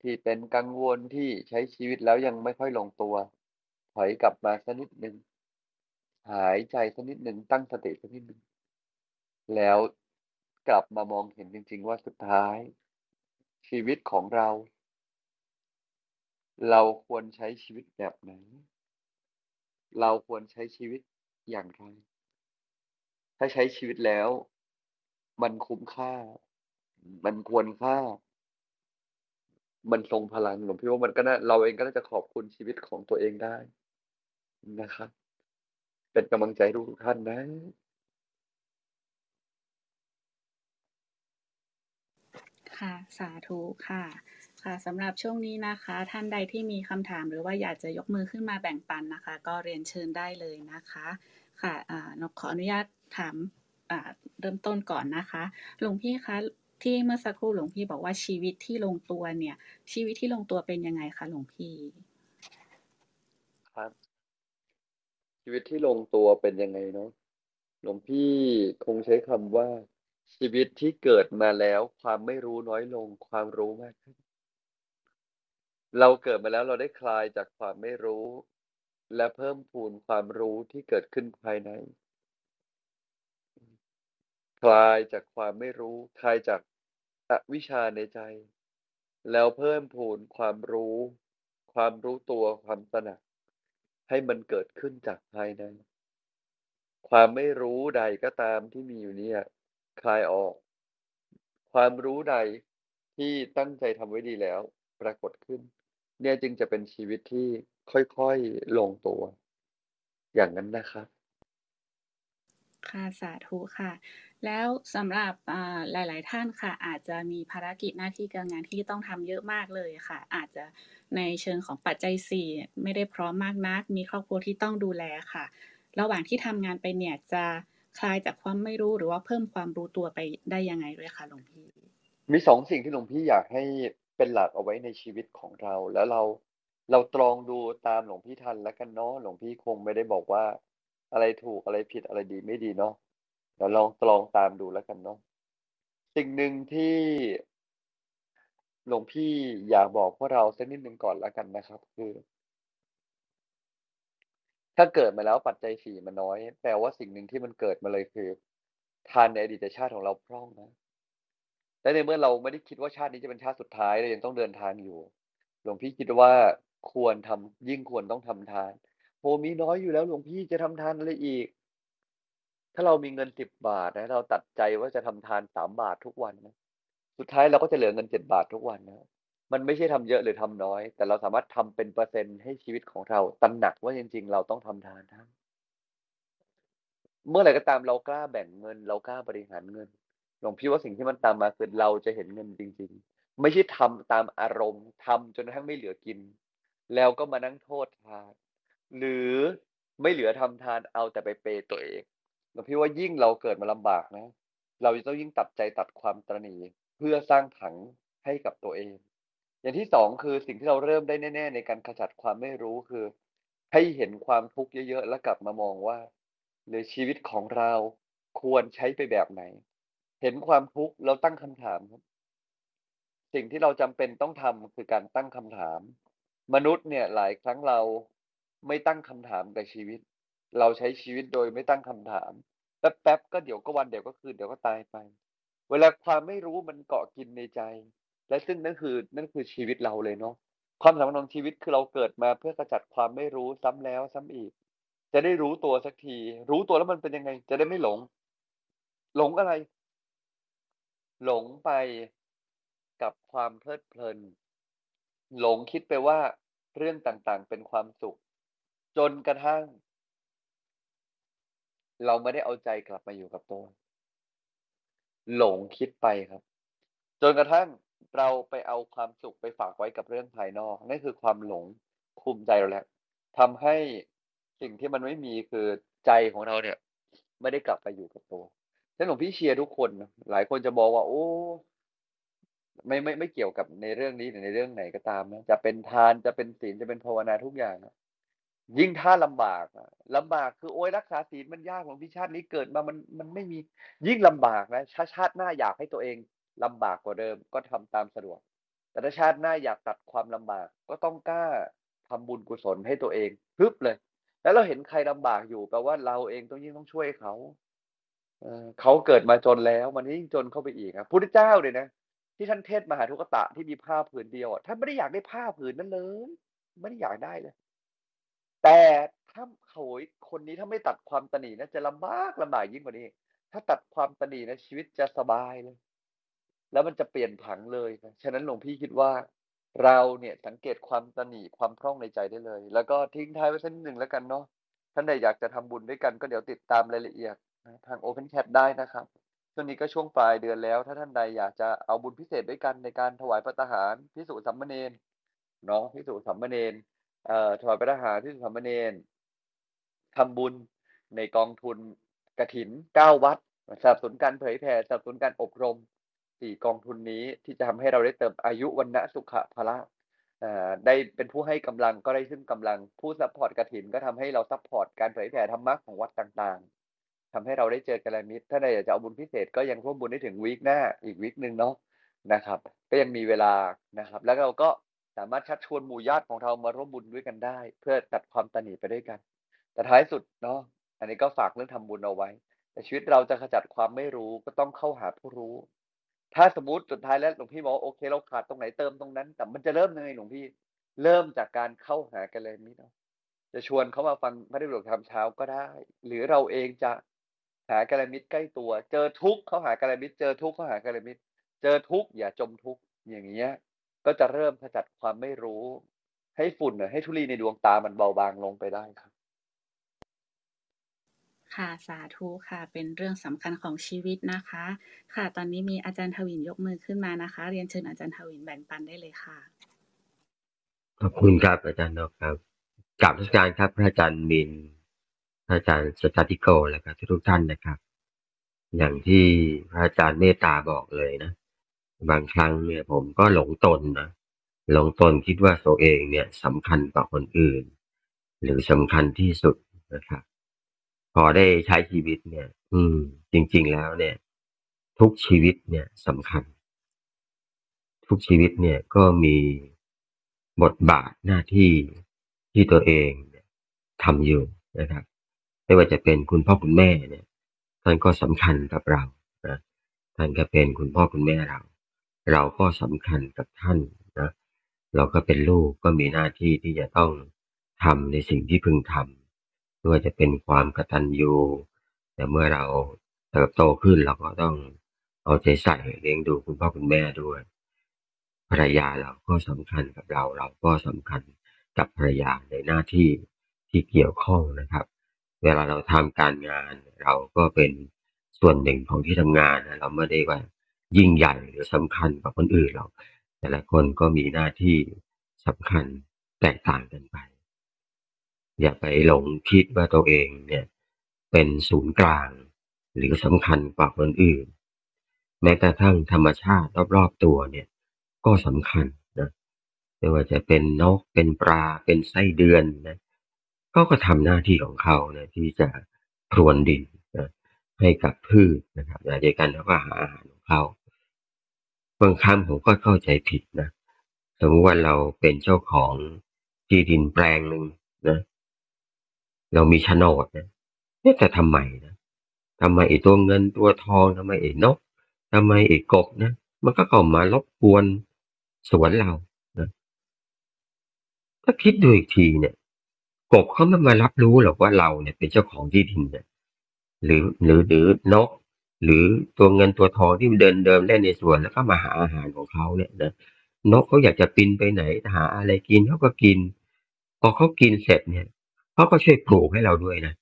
ที่เป็นกังวลที่ใช้ชีวิตแล้วยังไม่ค่อยลงตัว ถอยกลับมาสักนิดหนึ่งหายใจสักนิดหนึ่งตั้งสติสักนิดหนึ่งแล้วกลับมามองเห็นจริง ๆ ว่าสุดท้าย ชีวิตของเรา เราควรใช้ชีวิตแบบไหน เราควรใช้ชีวิตอย่างไรถ้าใช้ชีวิตแล้ว มันคุ้มค่า มันควรค่า มันทรงพลังหลวงพี่ว่ามันก็น่าเราเองก็น่าจะขอบคุณชีวิตของตัวเองได้นะครับ เป็นกำลังใจทุกท่านนะค่ะ สาธุค่ะ ค่ะสำหรับช่วงนี้นะคะ ท่านใดที่มีคำถามหรือว่าอยากจะยกมือขึ้นมาแบ่งปันนะคะ ก็เรียนเชิญได้เลยนะคะ ค่ะนกขออนุญาตถาม เริ่มต้นก่อนนะคะ หลวงพี่คะที่เมื่อสักครู่หลวงพี่บอกว่าชีวิตที่ลงตัวเนี่ย ชีวิตที่ลงตัวเป็นยังไงคะหลวงพี่ ครับ ชีวิตที่ลงตัวเป็นยังไงเนาะหลวงพี่คงใช้คำว่า ชีวิตที่เกิดมาแล้วความไม่รู้น้อยลงความรู้มากขึ้น เราเกิดมาแล้วเราได้คลายจากความไม่รู้ และเพิ่มพูนความรู้ที่เกิดขึ้นภายใน คลายจากความไม่รู้ คลายจากอวิชชาในใจ แล้วเพิ่มพูนความรู้ ความรู้ตัวความตระหนัก ให้มันเกิดขึ้นจากภายใน ความไม่รู้ใดก็ตามที่มีอยู่เนี่ย คลายออก ความรู้ใดที่ตั้งใจทำไว้ดีแล้ว ปรากฏขึ้น เนี่ยจึงจะเป็นชีวิตที่ค่อยๆลงตัว อย่างนั้นนะครับ ค่ะสาธุค่ะ แล้วสำหรับอ่าหลาย ๆ ท่านค่ะ อาจจะมีภารกิจหน้าที่การงานที่ต้องทำเยอะมากเลยค่ะ อาจจะในเชิงของปัจจัยสี่ไม่ได้พร้อมมากนัก มีครอบครัวที่ต้องดูแลค่ะ ระหว่างที่ทำงานไปเนี่ยจะคลายจากความไม่รู้หรือว่าเพิ่มความรู้ตัวไปได้ยังไงด้วยคะหลวงพี่ มีสองสิ่งที่หลวงพี่อยากให้เป็นหลักเอาไว้ในชีวิตของเรา แล้วเราเราตรองดูตามหลวงพี่ทันแล้วกันเนาะหลวงพี่คงไม่ได้บอกว่า อะไรถูกอะไรผิดอะไรดีไม่ดีเนาะเดี๋ยวลองตรองตามดูแล้วกันเนาะสิ่งหนึ่งที่หลวงพี่อยากบอกพวกเราสักนิดหนึ่งก่อนแล้วกันนะครับ คือ ถ้าเกิดมาแล้วปัจจัยสี่มันน้อย แปลว่าสิ่งหนึ่งที่มันเกิดมาเลยคือทานในอดีตชาติของเราพร่องนะและในเมื่อเราไม่ได้คิดว่าชาตินี้จะเป็นชาติสุดท้ายเรายังต้องเดินทางอยู่ หลวงพี่คิดว่าควรทำยิ่งควรต้องทำทาน โหมีน้อยอยู่แล้วหลวงพี่จะทำทานอะไรอีก ถ้าเรามีเงินสิบบาทนะ เราตัดใจว่าจะทำทานสามบาททุกวันนะสุดท้ายเราก็จะเหลือเงินเจ็ดบาททุกวันนะ มันไม่ใช่ทำเยอะหรือทำน้อย แต่เราสามารถทำเป็นเปอร์เซ็นต์ให้ชีวิตของเราตระหนักว่าจริง ๆ เราต้องทำทานทั้งเมื่อไหร่ก็ตามเรากล้าแบ่งเงิน เรากล้าบริหารเงิน หลวงพี่ว่าสิ่งที่มันตามมาคือเราจะเห็นเงินจริง ๆ ไม่ใช่ทำตามอารมณ์ทำจนกระทั่งไม่เหลือกิน แล้วก็มานั่งโทษทาน หรือไม่เหลือทำทานเอาแต่ไปเปยตัวเองหลวงพี่ว่ายิ่งเราเกิดมาลำบากนะ เราจะต้องยิ่งตัดใจตัดความตระหนี่เพื่อสร้างถังให้กับตัวเอง อย่างที่สองคือสิ่งที่เราเริ่มได้แน่ ๆ ในการขจัดความไม่รู้คือ ให้เห็นความทุกข์เยอะๆแล้วกลับมามองว่าหรือชีวิตของเราควรใช้ไปแบบไหน เห็นความทุกข์เราตั้งคำถามครับสิ่งที่เราจำเป็นต้องทำคือการตั้งคำถาม มนุษย์เนี่ยหลายครั้งเรา ไม่ตั้งคำถามกับชีวิต เราใช้ชีวิตโดยไม่ตั้งคำถาม แป๊บๆก็เดี๋ยวก็วันเดี๋ยวก็คืนเดี๋ยวก็ตายไป เวลาความไม่รู้มันเกาะกินในใจ และซึ่งนั่นคือนั่นคือชีวิตเราเลยเนาะความสำคัญของชีวิตคือเราเกิดมาเพื่อกระจัดความไม่รู้ซ้ำแล้วซ้ำอีก จะได้รู้ตัวสักที รู้ตัวแล้วมันเป็นยังไง จะได้ไม่หลง หลงอะไร หลงไปกับความเพลิดเพลิน หลงคิดไปว่าเรื่องต่างๆ เป็นความสุข จนกระทั่ง เราไม่ได้เอาใจกลับมาอยู่กับตัว หลงคิดไปครับ จนกระทั่งเราไปเอาความสุขไปฝากไว้กับเรื่องภายนอกนั่นคือความหลงคุมใจเราแล้วทำให้สิ่งที่มันไม่มีคือใจของเราเนี่ย ไม่ได้กลับไปอยู่กับตัวฉะนั้นหลวงพี่เชียร์ทุกคนหลายคนจะบอกว่า โอ้ไม่ไม่ไม่เกี่ยวกับในเรื่องนี้หรือในเรื่องไหนก็ตามนะจะเป็นทานจะเป็นศีลจะเป็นภาวนาทุกอย่างอะ ยิ่งถ้าลำบากอะลำบากคือโอ้ยรักษาศีลมันยากหลวงพี่ชาตินี้เกิดมามันมันไม่มียิ่งลำบากนะชาชาติหน้าอยากให้ตัวเองลำบากกว่าเดิมก็ทำตามสะดวก แต่ถ้าชาติหน้าอยากตัดความลำบากก็ต้องกล้าทำบุญกุศลให้ตัวเองพึบเลย แล้วเราเห็นใครลำบากอยู่แปลว่าเราเองต้องยิ่งต้องช่วยเขาเอเขาเกิดมาจนแล้ว มันยิ่งจนเข้าไปอีกครับพุทธเจ้าเลยนะที่ท่านเทศมหาทุกตะที่มีผ้าผืนเดียวท่านไม่ได้อยากได้ผ้าผืนนั้นเลยไม่ได้อยากได้เลย แต่ถ้าโหยคนนี้ถ้าไม่ตัดความตนีนะจะลำบากลำบากยิ่งกว่านี้ ถ้าตัดความตนีนะชีวิตจะสบายเลย แล้วมันจะเปลี่ยนผังเลยนะฉะนั้นหลวงพี่คิดว่า เราเนี่ยสังเกตความตนีความพร่องในใจได้เลย แล้วก็ทิ้งท้ายไว้สักนิดหนึ่งแล้วกันเนาะท่านใดอยากจะทำบุญด้วยกันก็เดี๋ยวติดตามรายละเอียดนะทาง Open Chat ได้นะครับช่วงนี้ก็ช่วงปลายเดือนแล้ว ถ้าท่านใดอยากจะเอาบุญพิเศษด้วยกันในการถวายพระทหารพิสุสัมมเนนเนาะภิกษุสามเณร เอ่อถวายภัตตาหารภิกษุสามเณรทำบุญในกองทุนกฐินเก้าวัดสนับสนุนการเผยแผ่สนับสนุนการอบรมสี่กองทุนนี้ที่จะทำให้เราได้เติมอายุวรรณะสุขะพละได้เป็นผู้ให้กำลังก็ได้ซึ่งกำลังผู้ support กฐินก็ทำให้เรา support การเผยแผ่ธรรมะของวัดต่างๆทำให้เราได้เจอกัลยาณมิตรถ้าใดอยากจะเอาบุญพิเศษก็ยังร่วมบุญได้ถึง week หน้าอีกวีคหนึ่งเนาะนะครับ ก็ยังมีเวลานะครับ แล้วเราก็ สามารถชักชวนหมู่ญาติของเรามาร่วมบุญด้วยกันได้ เพื่อตัดความตนีไปด้วยกัน แต่ท้ายสุดเนาะอันนี้ก็ฝากเรื่องทำบุญเอาไว้ แต่ชีวิตเราจะขจัดความไม่รู้ก็ต้องเข้าหาผู้รู้ ถ้าสมมติสุดท้ายแล้วหลวงพี่บอกโอเคเราขาดตรงไหนเติมตรงนั้น แต่มันจะเริ่มยังไงหลวงพี่ เริ่มจากการเข้าหากัลยามิตรเนาะจะชวนเขามาฟังพระเดชหลวงธรรมเช้าก็ได้ หรือเราเองจะหากลยามิตรใกล้ตัว เจอทุกข์เขาหากลยามิตรเจอทุกข์เขาหากลยามิตรเจอทุกข์อย่าจมทุกข์อย่างเงี้ย ก็จะเริ่มขจัดความไม่รู้ ให้ฝุ่นน่ะให้ธุลีในดวงตามันเบาบางลงไปได้ครับ ค่ะสาธุค่ะ เป็นเรื่องสำคัญของชีวิตนะคะ ค่ะ ตอนนี้มีอาจารย์ทวินยกมือขึ้นมานะคะ เรียนเชิญอาจารย์ทวินแบ่งปันได้เลยค่ะ ขอบคุณครับอาจารย์นกครับกราบนมัสการครับ พระอาจารย์มินพระอาจารย์สตาติโกและครับทุกๆท่านนะครับ อย่างที่พระอาจารย์เมตตาบอกเลยนะ บางครั้งเนี่ยผมก็หลงตนนะหลงตนคิดว่าตัวเองเนี่ยสำคัญกว่าคนอื่น หรือสำคัญที่สุดนะครับ พอได้ใช้ชีวิตเนี่ย อืม จริง ๆแล้วเนี่ย ทุกชีวิตเนี่ยสำคัญ ทุกชีวิตเนี่ยก็มีบทบาทหน้าที่ที่ตัวเองเนี่ยทำอยู่นะครับ ไม่ว่าจะเป็นคุณพ่อคุณแม่เนี่ยท่านก็สำคัญกับเรานะท่านก็เป็นคุณพ่อคุณแม่เรา เราก็สำคัญกับท่านนะเราก็เป็นลูกก็มีหน้าที่ที่จะต้องทำในสิ่งที่พึงทำไม่ว่าจะเป็นความกตัญญูแต่เมื่อเราเติบโตขึ้นเราก็ต้องเอาใจใส่เลี้ยงดูคุณพ่อคุณแม่ด้วยภรรยาเราก็สำคัญกับเรา เราก็สำคัญกับภรรยาในหน้าที่ที่เกี่ยวข้องนะครับ เวลาเราทำการงาน เราก็เป็นส่วนหนึ่งของที่ทำงานนะเราไม่ได้ว่า ยิ่งใหญ่หรือสำคัญกว่าคนอื่นหรอกแต่ละคนก็มีหน้าที่สำคัญแตกต่างกันไป อย่าไปหลงคิดว่าตัวเองเนี่ยเป็นศูนย์กลาง หรือสำคัญกว่าคนอื่น แม้กระทั่งธรรมชาติรอบๆตัวเนี่ยก็สำคัญนะไม่ว่าจะเป็นนกเป็นปลาเป็นไส้เดือนนะก็ก็ทำหน้าที่ของเขานะที่จะพรวนดินนะให้กับพืชนะครับนเดียวกันเขาก็หาอาหาร เขาบางครั้งผมก็เข้าใจผิดนะ สมมติว่าเราเป็นเจ้าของที่ดินแปลงหนึ่งนะ เรามีโฉนดนะเอ๊ะแต่ทำไมนะทำไมไอ้ตัวเงินตัวทองทำไมไอ้นกทำไมไอ้กบนะ มันก็เข้ามารบกวนสวนเรานะถ้าคิดดูอีกทีเนี่ย กบเขาไม่มารับรู้หรอกว่าเราเนี่ยเป็นเจ้าของที่ดินเนี่ยหรือหรือหรือนก หรือตัวเงินตัวทองที่มันเดินเดินเล่นในสวนแล้วก็มาหาอาหารของเขาเนี่ยนะนกเขาอยากจะบินไปไหนหาอะไรกินเขาก็กิน พอเขากินเสร็จเนี่ยเขาก็ช่วยปลูกให้เราด้วยนะ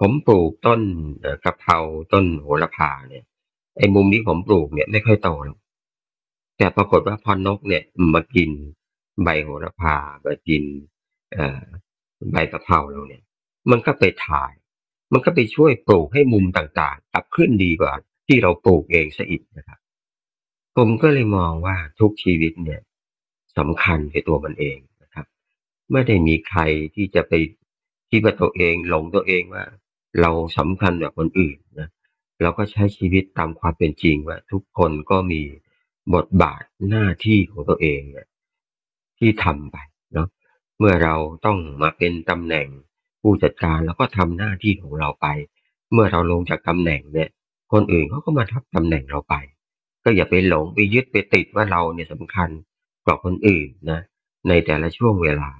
ผมปลูกต้นเอ่อกะเพราต้นโหระพาเนี่ยไอ้มุมนี้ผมปลูกเนี่ยไม่ค่อยโตหรอกแต่ปรากฏว่าพอนกเนี่ยมากินใบโหระพามากินใบกะเพราเราเนี่ย มันก็ไปถ่าย มันก็ไปช่วยปลูกให้มุมต่างๆกลับขึ้นดีกว่าที่เราปลูกเองซะอีกนะครับ ผมก็เลยมองว่าทุกชีวิตเนี่ยสำคัญในตัวมันเองนะครับ ไม่ได้มีใครที่จะไปคิดว่าตัวเองหลงตัวเองว่า เราสำคัญกว่าคนอื่นนะเราก็ใช้ชีวิตตามความเป็นจริงว่าทุกคนก็มีบทบาทหน้าที่ของตัวเองเนี่ยที่ทำไปเนาะเมื่อเราต้องมาเป็นตำแหน่ง ผู้จัดการเราก็ทำหน้าที่ของเราไป เมื่อเราลงจากตำแหน่งเนี่ย คนอื่นเขาก็มาทับตำแหน่งเราไป ก็อย่าไปหลงไปยึดไปติดว่าเราเนี่ยสำคัญกว่าคนอื่นนะ ในแต่ละช่วงเวลา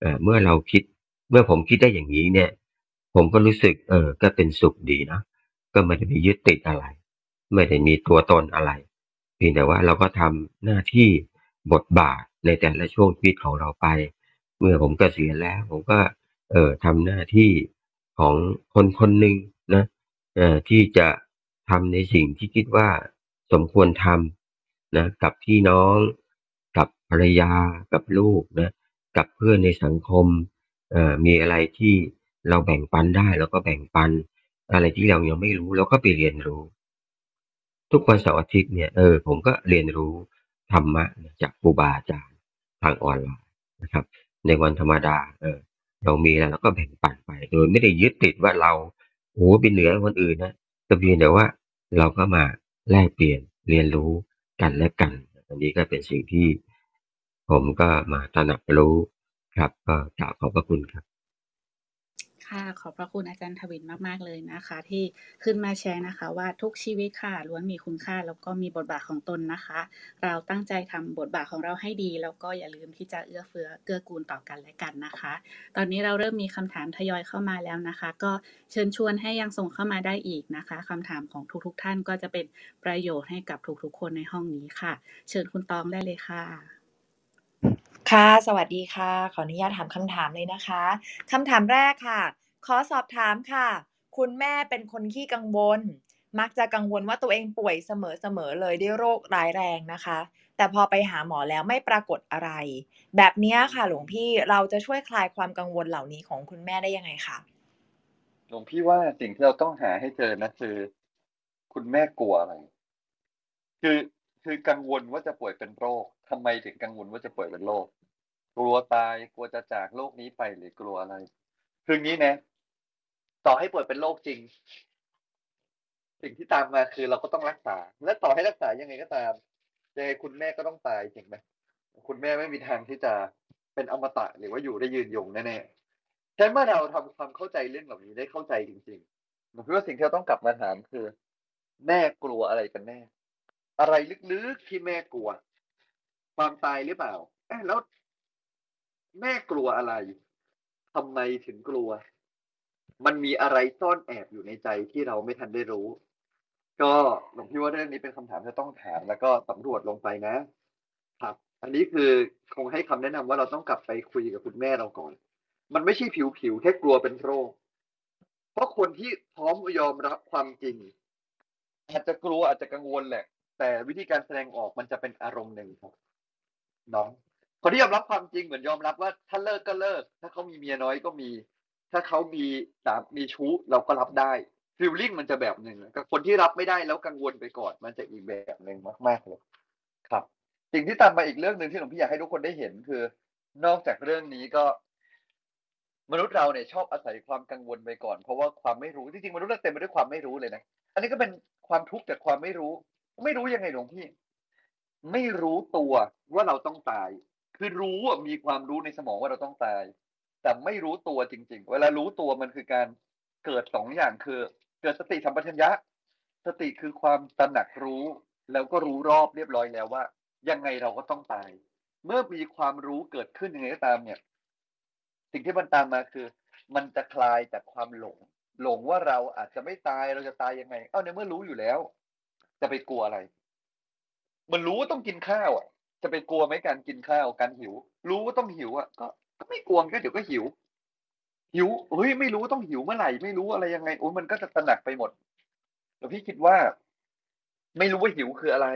เออเมื่อเราคิด เมื่อผมคิดได้อย่างนี้เนี่ย ผมก็รู้สึก เออ ก็เป็นสุขดีนะก็ไม่ได้ไปยึดติดอะไร ไม่ได้มีตัวตนอะไรเพียงแต่ว่าเราก็ทำหน้าที่บทบาทในแต่ละช่วงชีวิตของเราไป เมื่อผมเกษียณแล้ว ผมก็ เออทำหน้าที่ของคนคนหนึ่งนะเอ่อที่จะทำในสิ่งที่คิดว่าสมควรทำนะกับพี่น้อง กับภรรยา กับลูกนะกับเพื่อนในสังคมเอ่อมีอะไรที่เราแบ่งปันได้เราก็แบ่งปัน อะไรที่เรายังไม่รู้เราก็ไปเรียนรู้ ทุกวันเสาร์อาทิตย์เนี่ยเออผมก็เรียนรู้ธรรมะจากครูบาอาจารย์ทางออนไลน์นะครับ ในวันธรรมดาเออ เรามีแล้วเราก็แบ่งปันไป โดยไม่ได้ยึดติดว่าเราโอ้เป็นเหนือคนอื่นนะแต่เพียงแต่ว่าเราก็มาแลกเปลี่ยนเรียนรู้กันและกัน อันนี้ก็เป็นสิ่งที่ผมก็มาตระหนักรู้ครับก็กราวขอบพระคุณครับ ค่ะ ขอบพระคุณอาจารย์ทวินมาก ๆ เลยนะคะ ที่ขึ้นมาแชร์นะคะ ว่าทุกชีวิตค่ะล้วนมีคุณค่าแล้วก็มีบทบาทของตนนะคะ เราตั้งใจทำบทบาทของเราให้ดี แล้วก็อย่าลืมที่จะเอื้อเฟื้อเกื้อกูลต่อกันและกันนะคะ ตอนนี้เราเริ่มมีคำถามทยอยเข้ามาแล้วนะคะ ก็เชิญชวนให้ยังส่งเข้ามาได้อีกนะคะคำถามของทุก ๆ ท่านก็จะเป็นประโยชน์ให้กับทุกๆคนในห้องนี้ค่ะ เชิญคุณตองได้เลยค่ะค่ะ สวัสดีค่ะ ขออนุญาตถามคำถามเลยนะคะ คำถามแรกค่ะ ขอสอบถามค่ะ คุณแม่เป็นคนขี้กังวล มักจะกังวลว่าตัวเองป่วยเสมอๆเลยด้วยโรคร้ายแรงนะคะ แต่พอไปหาหมอแล้วไม่ปรากฏอะไร แบบนี้ค่ะหลวงพี่เราจะช่วยคลายความกังวลเหล่านี้ของคุณแม่ได้ยังไงคะหลวงพี่ว่าสิ่งที่เราต้องหาให้เจอนะคือคุณแม่กลัวอะไร คือคือกังวลว่าจะป่วยเป็นโรคทำไมถึงกังวลว่าจะป่วยเป็นโรค กลัวตาย กลัวจะจากโลกนี้ไปหรือกลัวอะไร คืองนี้นะ ต่อให้ป่วยเป็นโรคจริง สิ่งที่ตามมาคือเราก็ต้องรักษา และต่อให้รักษายังไงก็ตามยังไงคุณแม่ก็ต้องตายจริงไหมคุณแม่ไม่มีทางที่จะเป็นอมตะหรือว่าอยู่ได้ยืนยงแน่ๆฉะนั้นเมื่อเราทำความเข้าใจเรื่องเหล่านี้ได้เข้าใจจริงๆผมคิดว่าสิ่งที่เราต้องกลับมาถามคือ แม่กลัวอะไรกันแน่ อะไรลึกๆที่แม่กลัว ความตายหรือเปล่าแล้ว แม่กลัวอะไรทำไมถึงกลัว มันมีอะไรซ่อนแอบอยู่ในใจที่เราไม่ทันได้รู้ ก็หลวงพี่ว่าเรื่องนี้เป็นคำถามที่ต้องถามแล้วก็สำรวจลงไปนะ ครับ อันนี้คือคงให้คำแนะนำว่าเราต้องกลับไปคุยกับคุณแม่เราก่อน มันไม่ใช่ผิวๆแค่กลัวเป็นโรค เพราะคนที่พร้อมยอมรับความจริง อาจจะกลัวอาจจะกังวลแหละ แต่วิธีการแสดงออกมันจะเป็นอารมณ์หนึ่งครับน้องคนที่ยอมรับความจริงเหมือนยอมรับว่าถ้าเลิกก็เลิก ถ้าเขามีเมียน้อยก็มี ถ้าเขามีสามีชู้เราก็รับได้ฟีลลิ่งมันจะแบบหนึ่งกับคนที่รับไม่ได้แล้วกังวลไปก่อนมันจะอีกแบบหนึ่งมากๆเลยครับ สิ่งที่ตามมาอีกเรื่องหนึ่งที่หลวงพี่อยากให้ทุกคนได้เห็นคือ นอกจากเรื่องนี้ก็ มนุษย์เราเนี่ยชอบอาศัยความกังวลไปก่อน เพราะว่าความไม่รู้จริงๆมนุษย์เราเต็มไปด้วยความไม่รู้เลยนะอันนี้ก็เป็นความทุกข์จากความไม่รู้ ไม่รู้ยังไงหลวงพี่ ไม่รู้ตัวว่าเราต้องตาย คือรู้มีความรู้ในสมองว่าเราต้องตาย แต่ไม่รู้ตัวจริง ๆ เวลารู้ตัวมันคือการเกิดสองอย่างคือ เกิดสติสัมปชัญญะ สติคือความตระหนักรู้ แล้วก็รู้รอบเรียบร้อยแล้วว่า ยังไงเราก็ต้องตาย เมื่อมีความรู้เกิดขึ้นยังไงก็ตามเนี่ย สิ่งที่มันตามมาคือ มันจะคลายจากความหลง หลงว่าเราอาจจะไม่ตายเราจะตายยังไง เอ้าในเมื่อรู้อยู่แล้ว จะไปกลัวอะไร มันรู้ว่าต้องกินข้าวอะจะไปกลัวไหมการกินข้าวการหิว รู้ว่าต้องหิวอะก็ ก็ไม่กลัวก็เดี๋ยวก็หิว หิวเฮ้ยไม่รู้ว่าต้องหิวเมื่อไหร่ไม่รู้อะไรยังไงโอ้ยมันก็จะตระหนักไปหมดแล้วพี่คิดว่า ไม่รู้ว่าหิวคืออะไร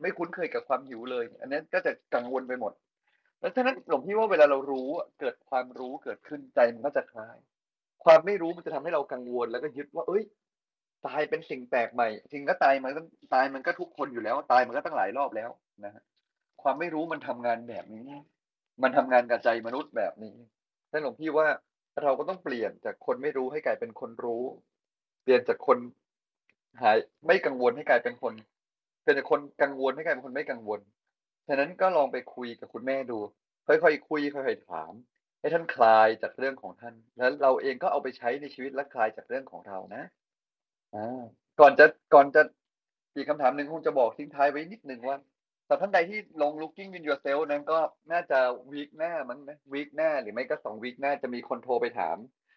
ไม่คุ้นเคยกับความหิวเลย อันนี้ก็จะกังวลไปหมดแล้วฉะนั้นหลวงพี่ว่าเวลาเรารู้เกิดความรู้เกิดขึ้นใจมันก็จะคลาย ความไม่รู้มันจะทำให้เรากังวล แล้วก็ยึดว่า เอ้ย ตายเป็นสิ่งแปลกใหม่จริงก็ตายมันก็ตายมันก็ทุกคนอยู่แล้ว ตายมันก็ตั้งหลายรอบแล้วนะฮะความไม่รู้มันทำงานแบบนี้ มันทำงานกับใจมนุษย์แบบนี้นั่นหลวงพี่ว่าเราก็ต้องเปลี่ยนจากคนไม่รู้ให้กลายเป็นคนรู้ เปลี่ยนจากคนหายไม่กังวลให้กลายเป็นคน เป็นจากคนกังวลให้กลายเป็นคนไม่กังวล ฉะนั้นก็ลองไปคุยกับคุณแม่ดู ค่อยๆคุยค่อยๆถาม ให้ท่านคลายจากเรื่องของท่าน แล้วเราเองก็เอาไปใช้ในชีวิตและคลายจากเรื่องของเรานะอ่าก่อนจะก่อนจะอีกคำถามหนึ่งคงจะบอกทิ้งท้ายไว้นิดนึงว่า สำหรับท่านใดที่ลง looking in yourself นั้นก็น่าจะวีคหน้ามั้งนะวีคหน้าหรือไม่ก็สองวีคหน้าจะมีคนโทรไปถาม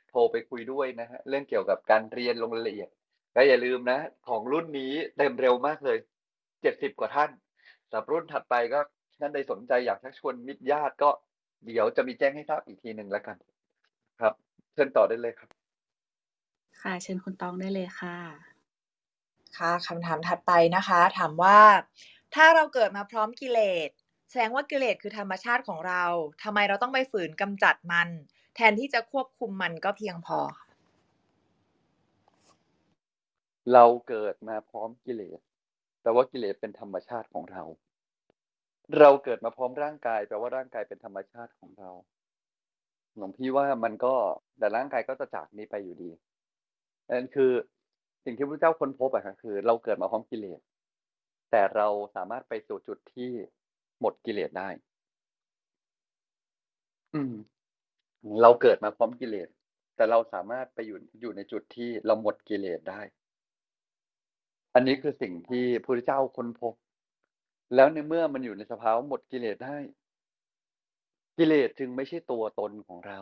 โทรไปคุยด้วยนะฮะเรื่องเกี่ยวกับการเรียนลงรายละเอียดก็อย่าลืมนะ ของรุ่นนี้เต็มเร็วมากเลยเจ็ดสิบกว่าท่านสำหรับรุ่นถัดไปก็ท่านใดสนใจอยากชักชวนมิตรญาติก็เดี๋ยวจะมีแจ้งให้ทราบอีกทีหนึ่งแล้วกัน ครับ เชิญต่อได้เลยครับ ค่ะเชิญคุณตองได้เลยค่ะ ค่ะคำถามถัดไปนะคะ ถามว่า ถ้าเราเกิดมาพร้อมกิเลสแสดงว่ากิเลสคือธรรมชาติของเราทำไมเราต้องไปฝืนกำจัดมัน แทนที่จะควบคุมมันก็เพียงพอ เราเกิดมาพร้อมกิเลสแปลว่ากิเลสเป็นธรรมชาติของเรา เราเกิดมาพร้อมร่างกายแปลว่าร่างกายเป็นธรรมชาติของเราหลวงพี่ว่ามันก็แต่ร่างกายก็จะจากนี้ไปอยู่ดีนั่นคือสิ่งที่พระเจ้าค้นพบอะคือ เราเกิดมาพร้อมกิเลส แต่เราสามารถไปสู่จุดที่หมดกิเลสได้ อืม เราเกิดมาพร้อมกิเลส แต่เราสามารถไปอยู่อยู่ในจุดที่เราหมดกิเลสได้ อันนี้คือสิ่งที่พระพุทธเจ้าค้นพบ แล้วในเมื่อมันอยู่ในสภาวะหมดกิเลสได้ กิเลสจึงไม่ใช่ตัวตนของเรา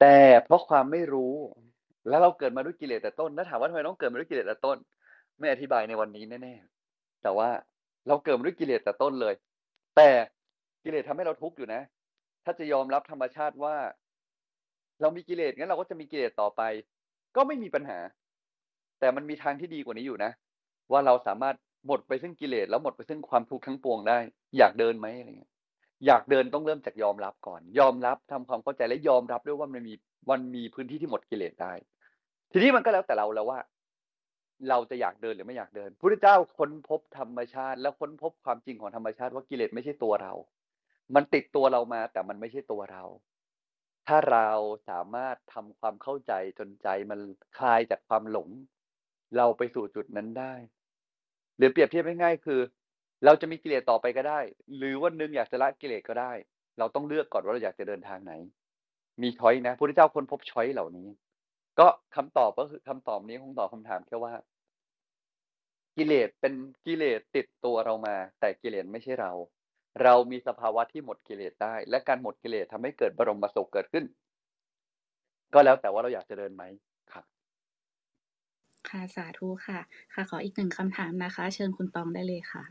แต่เพราะความไม่รู้ แล้วเราเกิดมาด้วยกิเลสแต่ต้น แล้วถามว่าทำไมต้องเกิดมาด้วยกิเลสแต่ต้น ไม่อธิบายในวันนี้แน่ๆ แต่ว่าเราเกิดมาด้วยกิเลสแต่ต้นเลย แต่กิเลสทำให้เราทุกข์อยู่นะ ถ้าจะยอมรับธรรมชาติว่า เรามีกิเลสงั้นเราก็จะมีกิเลสต่อไป ก็ไม่มีปัญหา แต่มันมีทางที่ดีกว่านี้อยู่นะ ว่าเราสามารถหมดไปซึ่งกิเลสแล้วหมดไปซึ่งความทุกข์ทั้งปวงได้ อยากเดินไหมอะไรเงี้ยอยากเดินต้องเริ่มจากยอมรับก่อน ยอมรับทำความเข้าใจและยอมรับด้วยว่ามันมีมันมีพื้นที่ที่หมดกิเลสได้ ทีนี้มันก็แล้วแต่เราแล้วว่า เราจะอยากเดินหรือไม่อยากเดินพระพุทธเจ้าค้นพบธรรมชาติ แล้วค้นพบความจริงของธรรมชาติว่ากิเลสไม่ใช่ตัวเรา มันติดตัวเรามา แต่มันไม่ใช่ตัวเรา ถ้าเราสามารถทำความเข้าใจจนใจมันคลายจากความหลง เราไปสู่จุดนั้นได้ หรือเปรียบเทียบง่ายๆคือ เราจะมีกิเลสต่อไปก็ได้ หรือวันหนึ่งอยากจะละกิเลสก็ได้ เราต้องเลือกก่อนว่าเราอยากจะเดินทางไหน มีช้อยนะพระพุทธเจ้าค้นพบช้อยเหล่านี้ ก็คำตอบก็คือคำตอบนี้คงตอบคำถามแค่ว่า กิเลสเป็นกิเลสติดตัวเรามา แต่กิเลสไม่ใช่เรา เรามีสภาวะที่หมดกิเลสได้ และการหมดกิเลสทำให้เกิดบรมสุขเกิดขึ้น ก็แล้วแต่ว่าเราอยากจะเดินไหมครับค่ะสาธุค่ะ ค่ะ ขออีกหนึ่งคำถามนะคะ เชิญคุณตองได้เลยค่ะ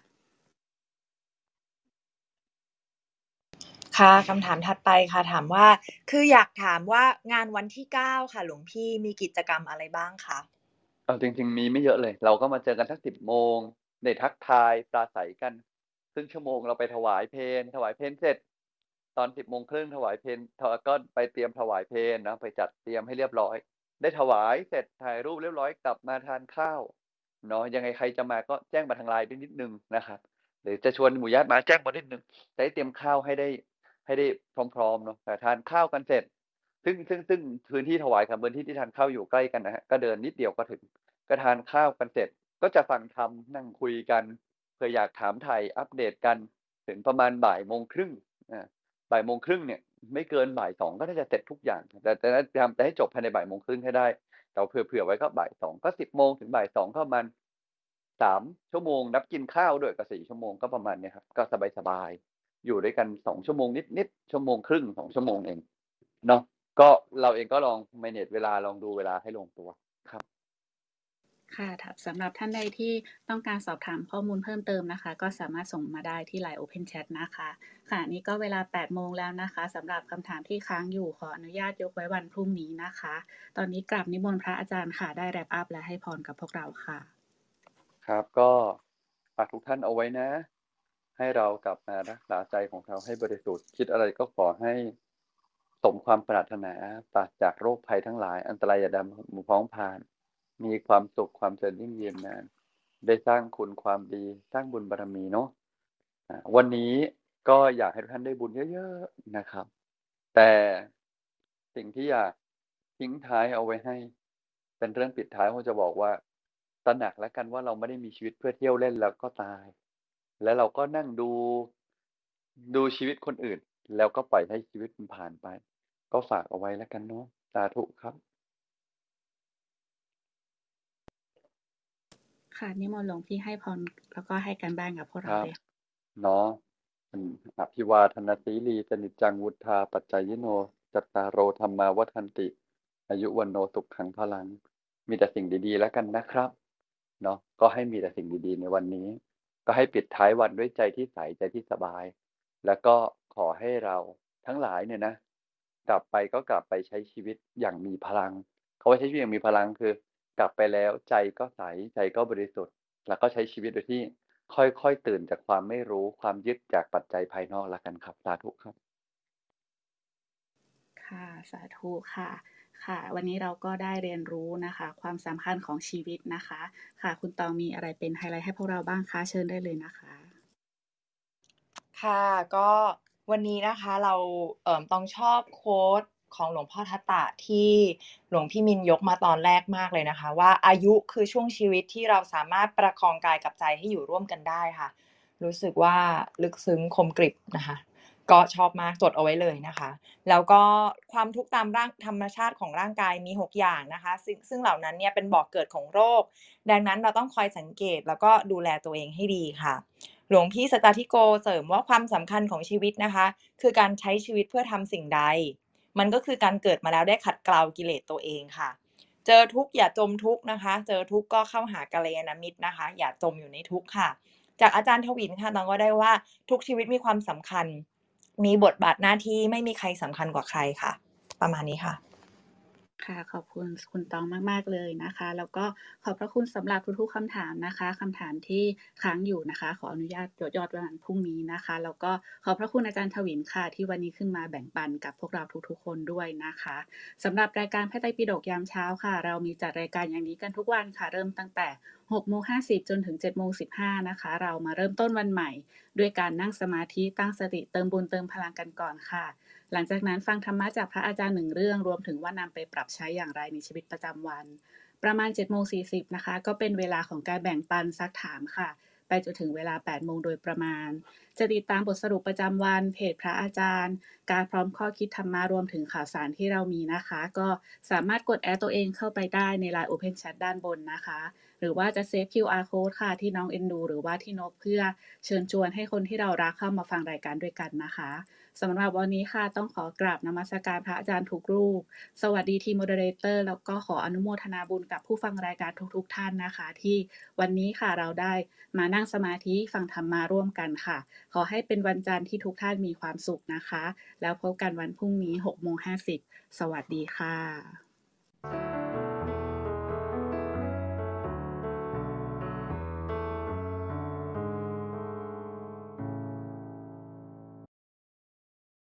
ค่ะคำถามถัดไปค่ะถามว่า คืออยากถามว่างานวันที่เก้าค่ะ หลวงพี่มีกิจกรรมอะไรบ้างคะเอาจริง ๆ มีไม่เยอะเลย เราก็มาเจอกันสักสิบโมงได้ทักทายปราศัยกันครึ่งชั่วโมงเราไปถวายเพลงถวายเพลงเสร็จ ตอนสิบโมงครึ่งถวายเพลงก็ไปเตรียมถวายเพลงนะไปจัดเตรียมให้เรียบร้อย ได้ถวายเสร็จถ่ายรูปเรียบร้อยกลับมาทานข้าวเนาะยังไงใครจะมาก็แจ้งมาทางไลน์ด้วยนิดนึงนะครับหรือจะชวนหมู่ญาติมาแจ้งมานิดนึงจะได้เตรียมข้าวให้ได้ ให้ได้พร้อมๆเนาะแต่ทานข้าวกันเสร็จ ซึ่งซึ่งซึ่งพื้นที่ถวายกับพื้นที่ที่ทานข้าวอยู่ใกล้กันนะฮะก็เดินนิดเดียวก็ถึงก็ทานข้าวกันเสร็จ ก็จะฟังธรรมนั่งคุยกันเพื่ออยากถามไทยอัปเดตกันถึงประมาณบ่ายโมงครึ่งอ่าบ่ายโมงครึ่งเนี่ยไม่เกินบ่ายสองก็น่าจะเสร็จทุกอย่าง แต่แต่พยายามจะให้จบภายในบ่ายโมงครึ่งให้ได้แต่เผื่อเผื่อไว้ก็บ่ายสองก็สิบโมงถึงบ่ายสองก็ประมาณสามชั่วโมงนับกินข้าวด้วยก็สี่ชั่วโมงก็ประมาณเนี้ยครับก็สบายสบาย อยู่ด้วยกันสองชั่วโมงนิดนิดๆชั่วโมงครึ่งสองชั่วโมงเองเนาะก็เราเองก็ลอง manage เวลาลองดูเวลาให้ลงตัวครับ ค่ะถ้าสำหรับท่านใดที่ต้องการสอบถามข้อมูลเพิ่มเติมนะคะ ก็สามารถส่งมาได้ที่ LINE Open Chat นะคะค่ะนี่ก็เวลา 8 โมงแล้วนะคะสำหรับคำถามที่ค้างอยู่ขออนุญาตยกไว้วันพรุ่งนี้นะคะ ตอนนี้กราบนิมนต์พระอาจารย์ค่ะ ได้แรปอัพและให้พรกับพวกเราค่ะ ครับก็ฝากทุกท่านเอาไว้นะ ให้เรากลับมารักษาใจของเราให้บริสุทธิ์ คิดอะไรก็ขอให้สมความปรารถนาปราศจากโรคภัยทั้งหลาย อันตรายอย่าดำหมู่พ้องผ่าน มีความสุขความเจริญยิ่งยืนนาน ได้สร้างคุณความดีสร้างบุญบารรมีเนาะวันนี้ก็อยากให้ทุกท่านได้บุญเยอะๆนะครับ แต่สิ่งที่อยากทิ้งท้ายเอาไว้ให้ เป็นเรื่องปิดท้ายผมจะบอกว่าตระหนักแล้วกันว่าเราไม่ได้มีชีวิตเพื่อเที่ยวเล่นแล้วก็ตาย แล้วเราก็นั่งดูดูชีวิตคนอื่น แล้วก็ปล่อยให้ชีวิตมันผ่านไป ก็ฝากเอาไว้แล้วกันเนาะสาธุครับ ค่ะนิมนต์หลวงพี่ให้พรแล้วก็ให้การบ้านกับพวกคเรารับเลยค่ะเนาะอืมอภิวาทนาสีลีสนิจจังวุธาปัจจายโนจัตตารโอธรรมาวัฒนติ อายุวันโนสุขขังพลัง มีแต่สิ่งดีๆแล้วกันนะครับ เนาะก็ให้มีแต่สิ่งดีๆในวันนี้ ก็ให้ปิดท้ายวันด้วยใจที่ใสใจที่สบาย แล้วก็ขอให้เราทั้งหลายเนี่ยนะ กลับไปก็กลับไปใช้ชีวิตอย่างมีพลังเขาว่าใช้ชีวิตอย่างมีพลังคือ กลับไปแล้วใจก็ใสใจก็บริสุทธิ์ แล้วก็ใช้ชีวิตโดยที่ค่อยๆตื่นจากความไม่รู้ความยึดจากปัจจัยภายนอกแล้วกันครับสาธุครับ ค่ะ สาธุค่ะ ค่ะ วันนี้เราก็ได้เรียนรู้นะคะ ความสำคัญของชีวิตนะคะ ค่ะ คุณตองมีอะไรเป็นไฮไลท์ให้พวกเราบ้างคะเชิญได้เลยนะคะ ค่ะ ก็วันนี้นะคะเราเอ่อต้องชอบโค้ดของหลวงพ่อทัตตะที่หลวงพี่มินยกมาตอนแรกมากเลยนะคะ ว่าอายุคือช่วงชีวิตที่เราสามารถประคองกายกับใจให้อยู่ร่วมกันได้ค่ะ รู้สึกว่าลึกซึ้งคมกริบนะคะ ก็ชอบมากจดเอาไว้เลยนะคะ แล้วก็ความทุกข์ตามร่างธรรมชาติของร่างกายมี 6 อย่างนะคะ ซึ่งซึ่งเหล่านั้นเนี่ยเป็นบ่อกเกิดของโรค ดังนั้นเราต้องคอยสังเกตแล้วก็ดูแลตัวเองให้ดีค่ะ หลวงพี่สตาธิโกเสริมว่าความสำคัญของชีวิตนะคะ คือการใช้ชีวิตเพื่อทำสิ่งใด มันก็คือการเกิดมาแล้วได้ขัดเกลากิเลสตัวเองค่ะ เจอทุกข์อย่าจมทุกข์นะคะ เจอทุกข์ก็เข้าหากัลยาณมิตรนะคะ อย่าจมอยู่ในทุกข์ค่ะ จากอาจารย์ทวินค่ะน้องก็ได้ว่าทุกชีวิตมีความสำคัญ มีบทบาทหน้าที่ไม่มีใครสำคัญกว่าใครค่ะ ประมาณนี้ค่ะ ค่ะ ขอบคุณคุณตองมาก ๆ เลยนะคะ แล้วก็ขอบพระคุณสำหรับทุกๆคำถามนะคะคำถามที่ค้างอยู่นะคะ ขออนุญาตยดยอดวันพรุ่งนี้นะคะ แล้วก็ขอบพระคุณอาจารย์ทวินค่ะ ที่วันนี้ขึ้นมาแบ่งปันกับพวกเราทุกๆ คนด้วยนะคะสำหรับรายการพระไตรปิฎกยามเช้าค่ะ เรามีจัดรายการอย่างนี้กันทุกวันค่ะ เริ่มตั้งแต่6โมง50 จนถึง7โมง15 นะคะ เรามาเริ่มต้นวันใหม่ ด้วยการนั่งสมาธิตั้งสติเติมบุญเติมพลังกันก่อนค่ะ หลังจากนั้นฟังธรรมะจากพระอาจารย์หนึ่งเรื่อง รวมถึงว่านำไปปรับใช้อย่างไรในชีวิตประจำวัน ประมาณ7จ็ดโมงสีนะคะ ก็เป็นเวลาของการแบ่งปันซักถามค่ะ ไปจนถึงเวลา8ปดโมงโดยประมาณ จะติดตามบทสรุปประจำวัน เพจพระอาจารย์ การพร้อมข้อคิดธรรมะรวมถึงข่าวสารที่เรามีนะคะ ก็สามารถกดแอดตัวเองเข้าไปได้ใน Line Open Chat ด้านบนนะคะ หรือว่าจะเซฟ QR code ค่ะที่น้องเอ็นดู หรือว่าที่นกเพื่อเชิญชวนให้คนที่เรารักเข้ามาฟังรายการด้วยกันนะคะ สำหรับวันนี้ค่ะต้องขอกราบนมัสการพระอาจารย์ทุกรูป สวัสดีทีม moderator แล้วก็ขออนุโมทนาบุญกับผู้ฟังรายการทุกๆทท่านนะคะ ที่วันนี้ค่ะเราได้มานั่งสมาธิฟังธรรมมาร่วมกันค่ะ ขอให้เป็นวันจันทร์ที่ทุกท่านมีความสุขนะคะ แล้วพบกันวันพรุ่งนี้6โมง50สวัสดีค่ะ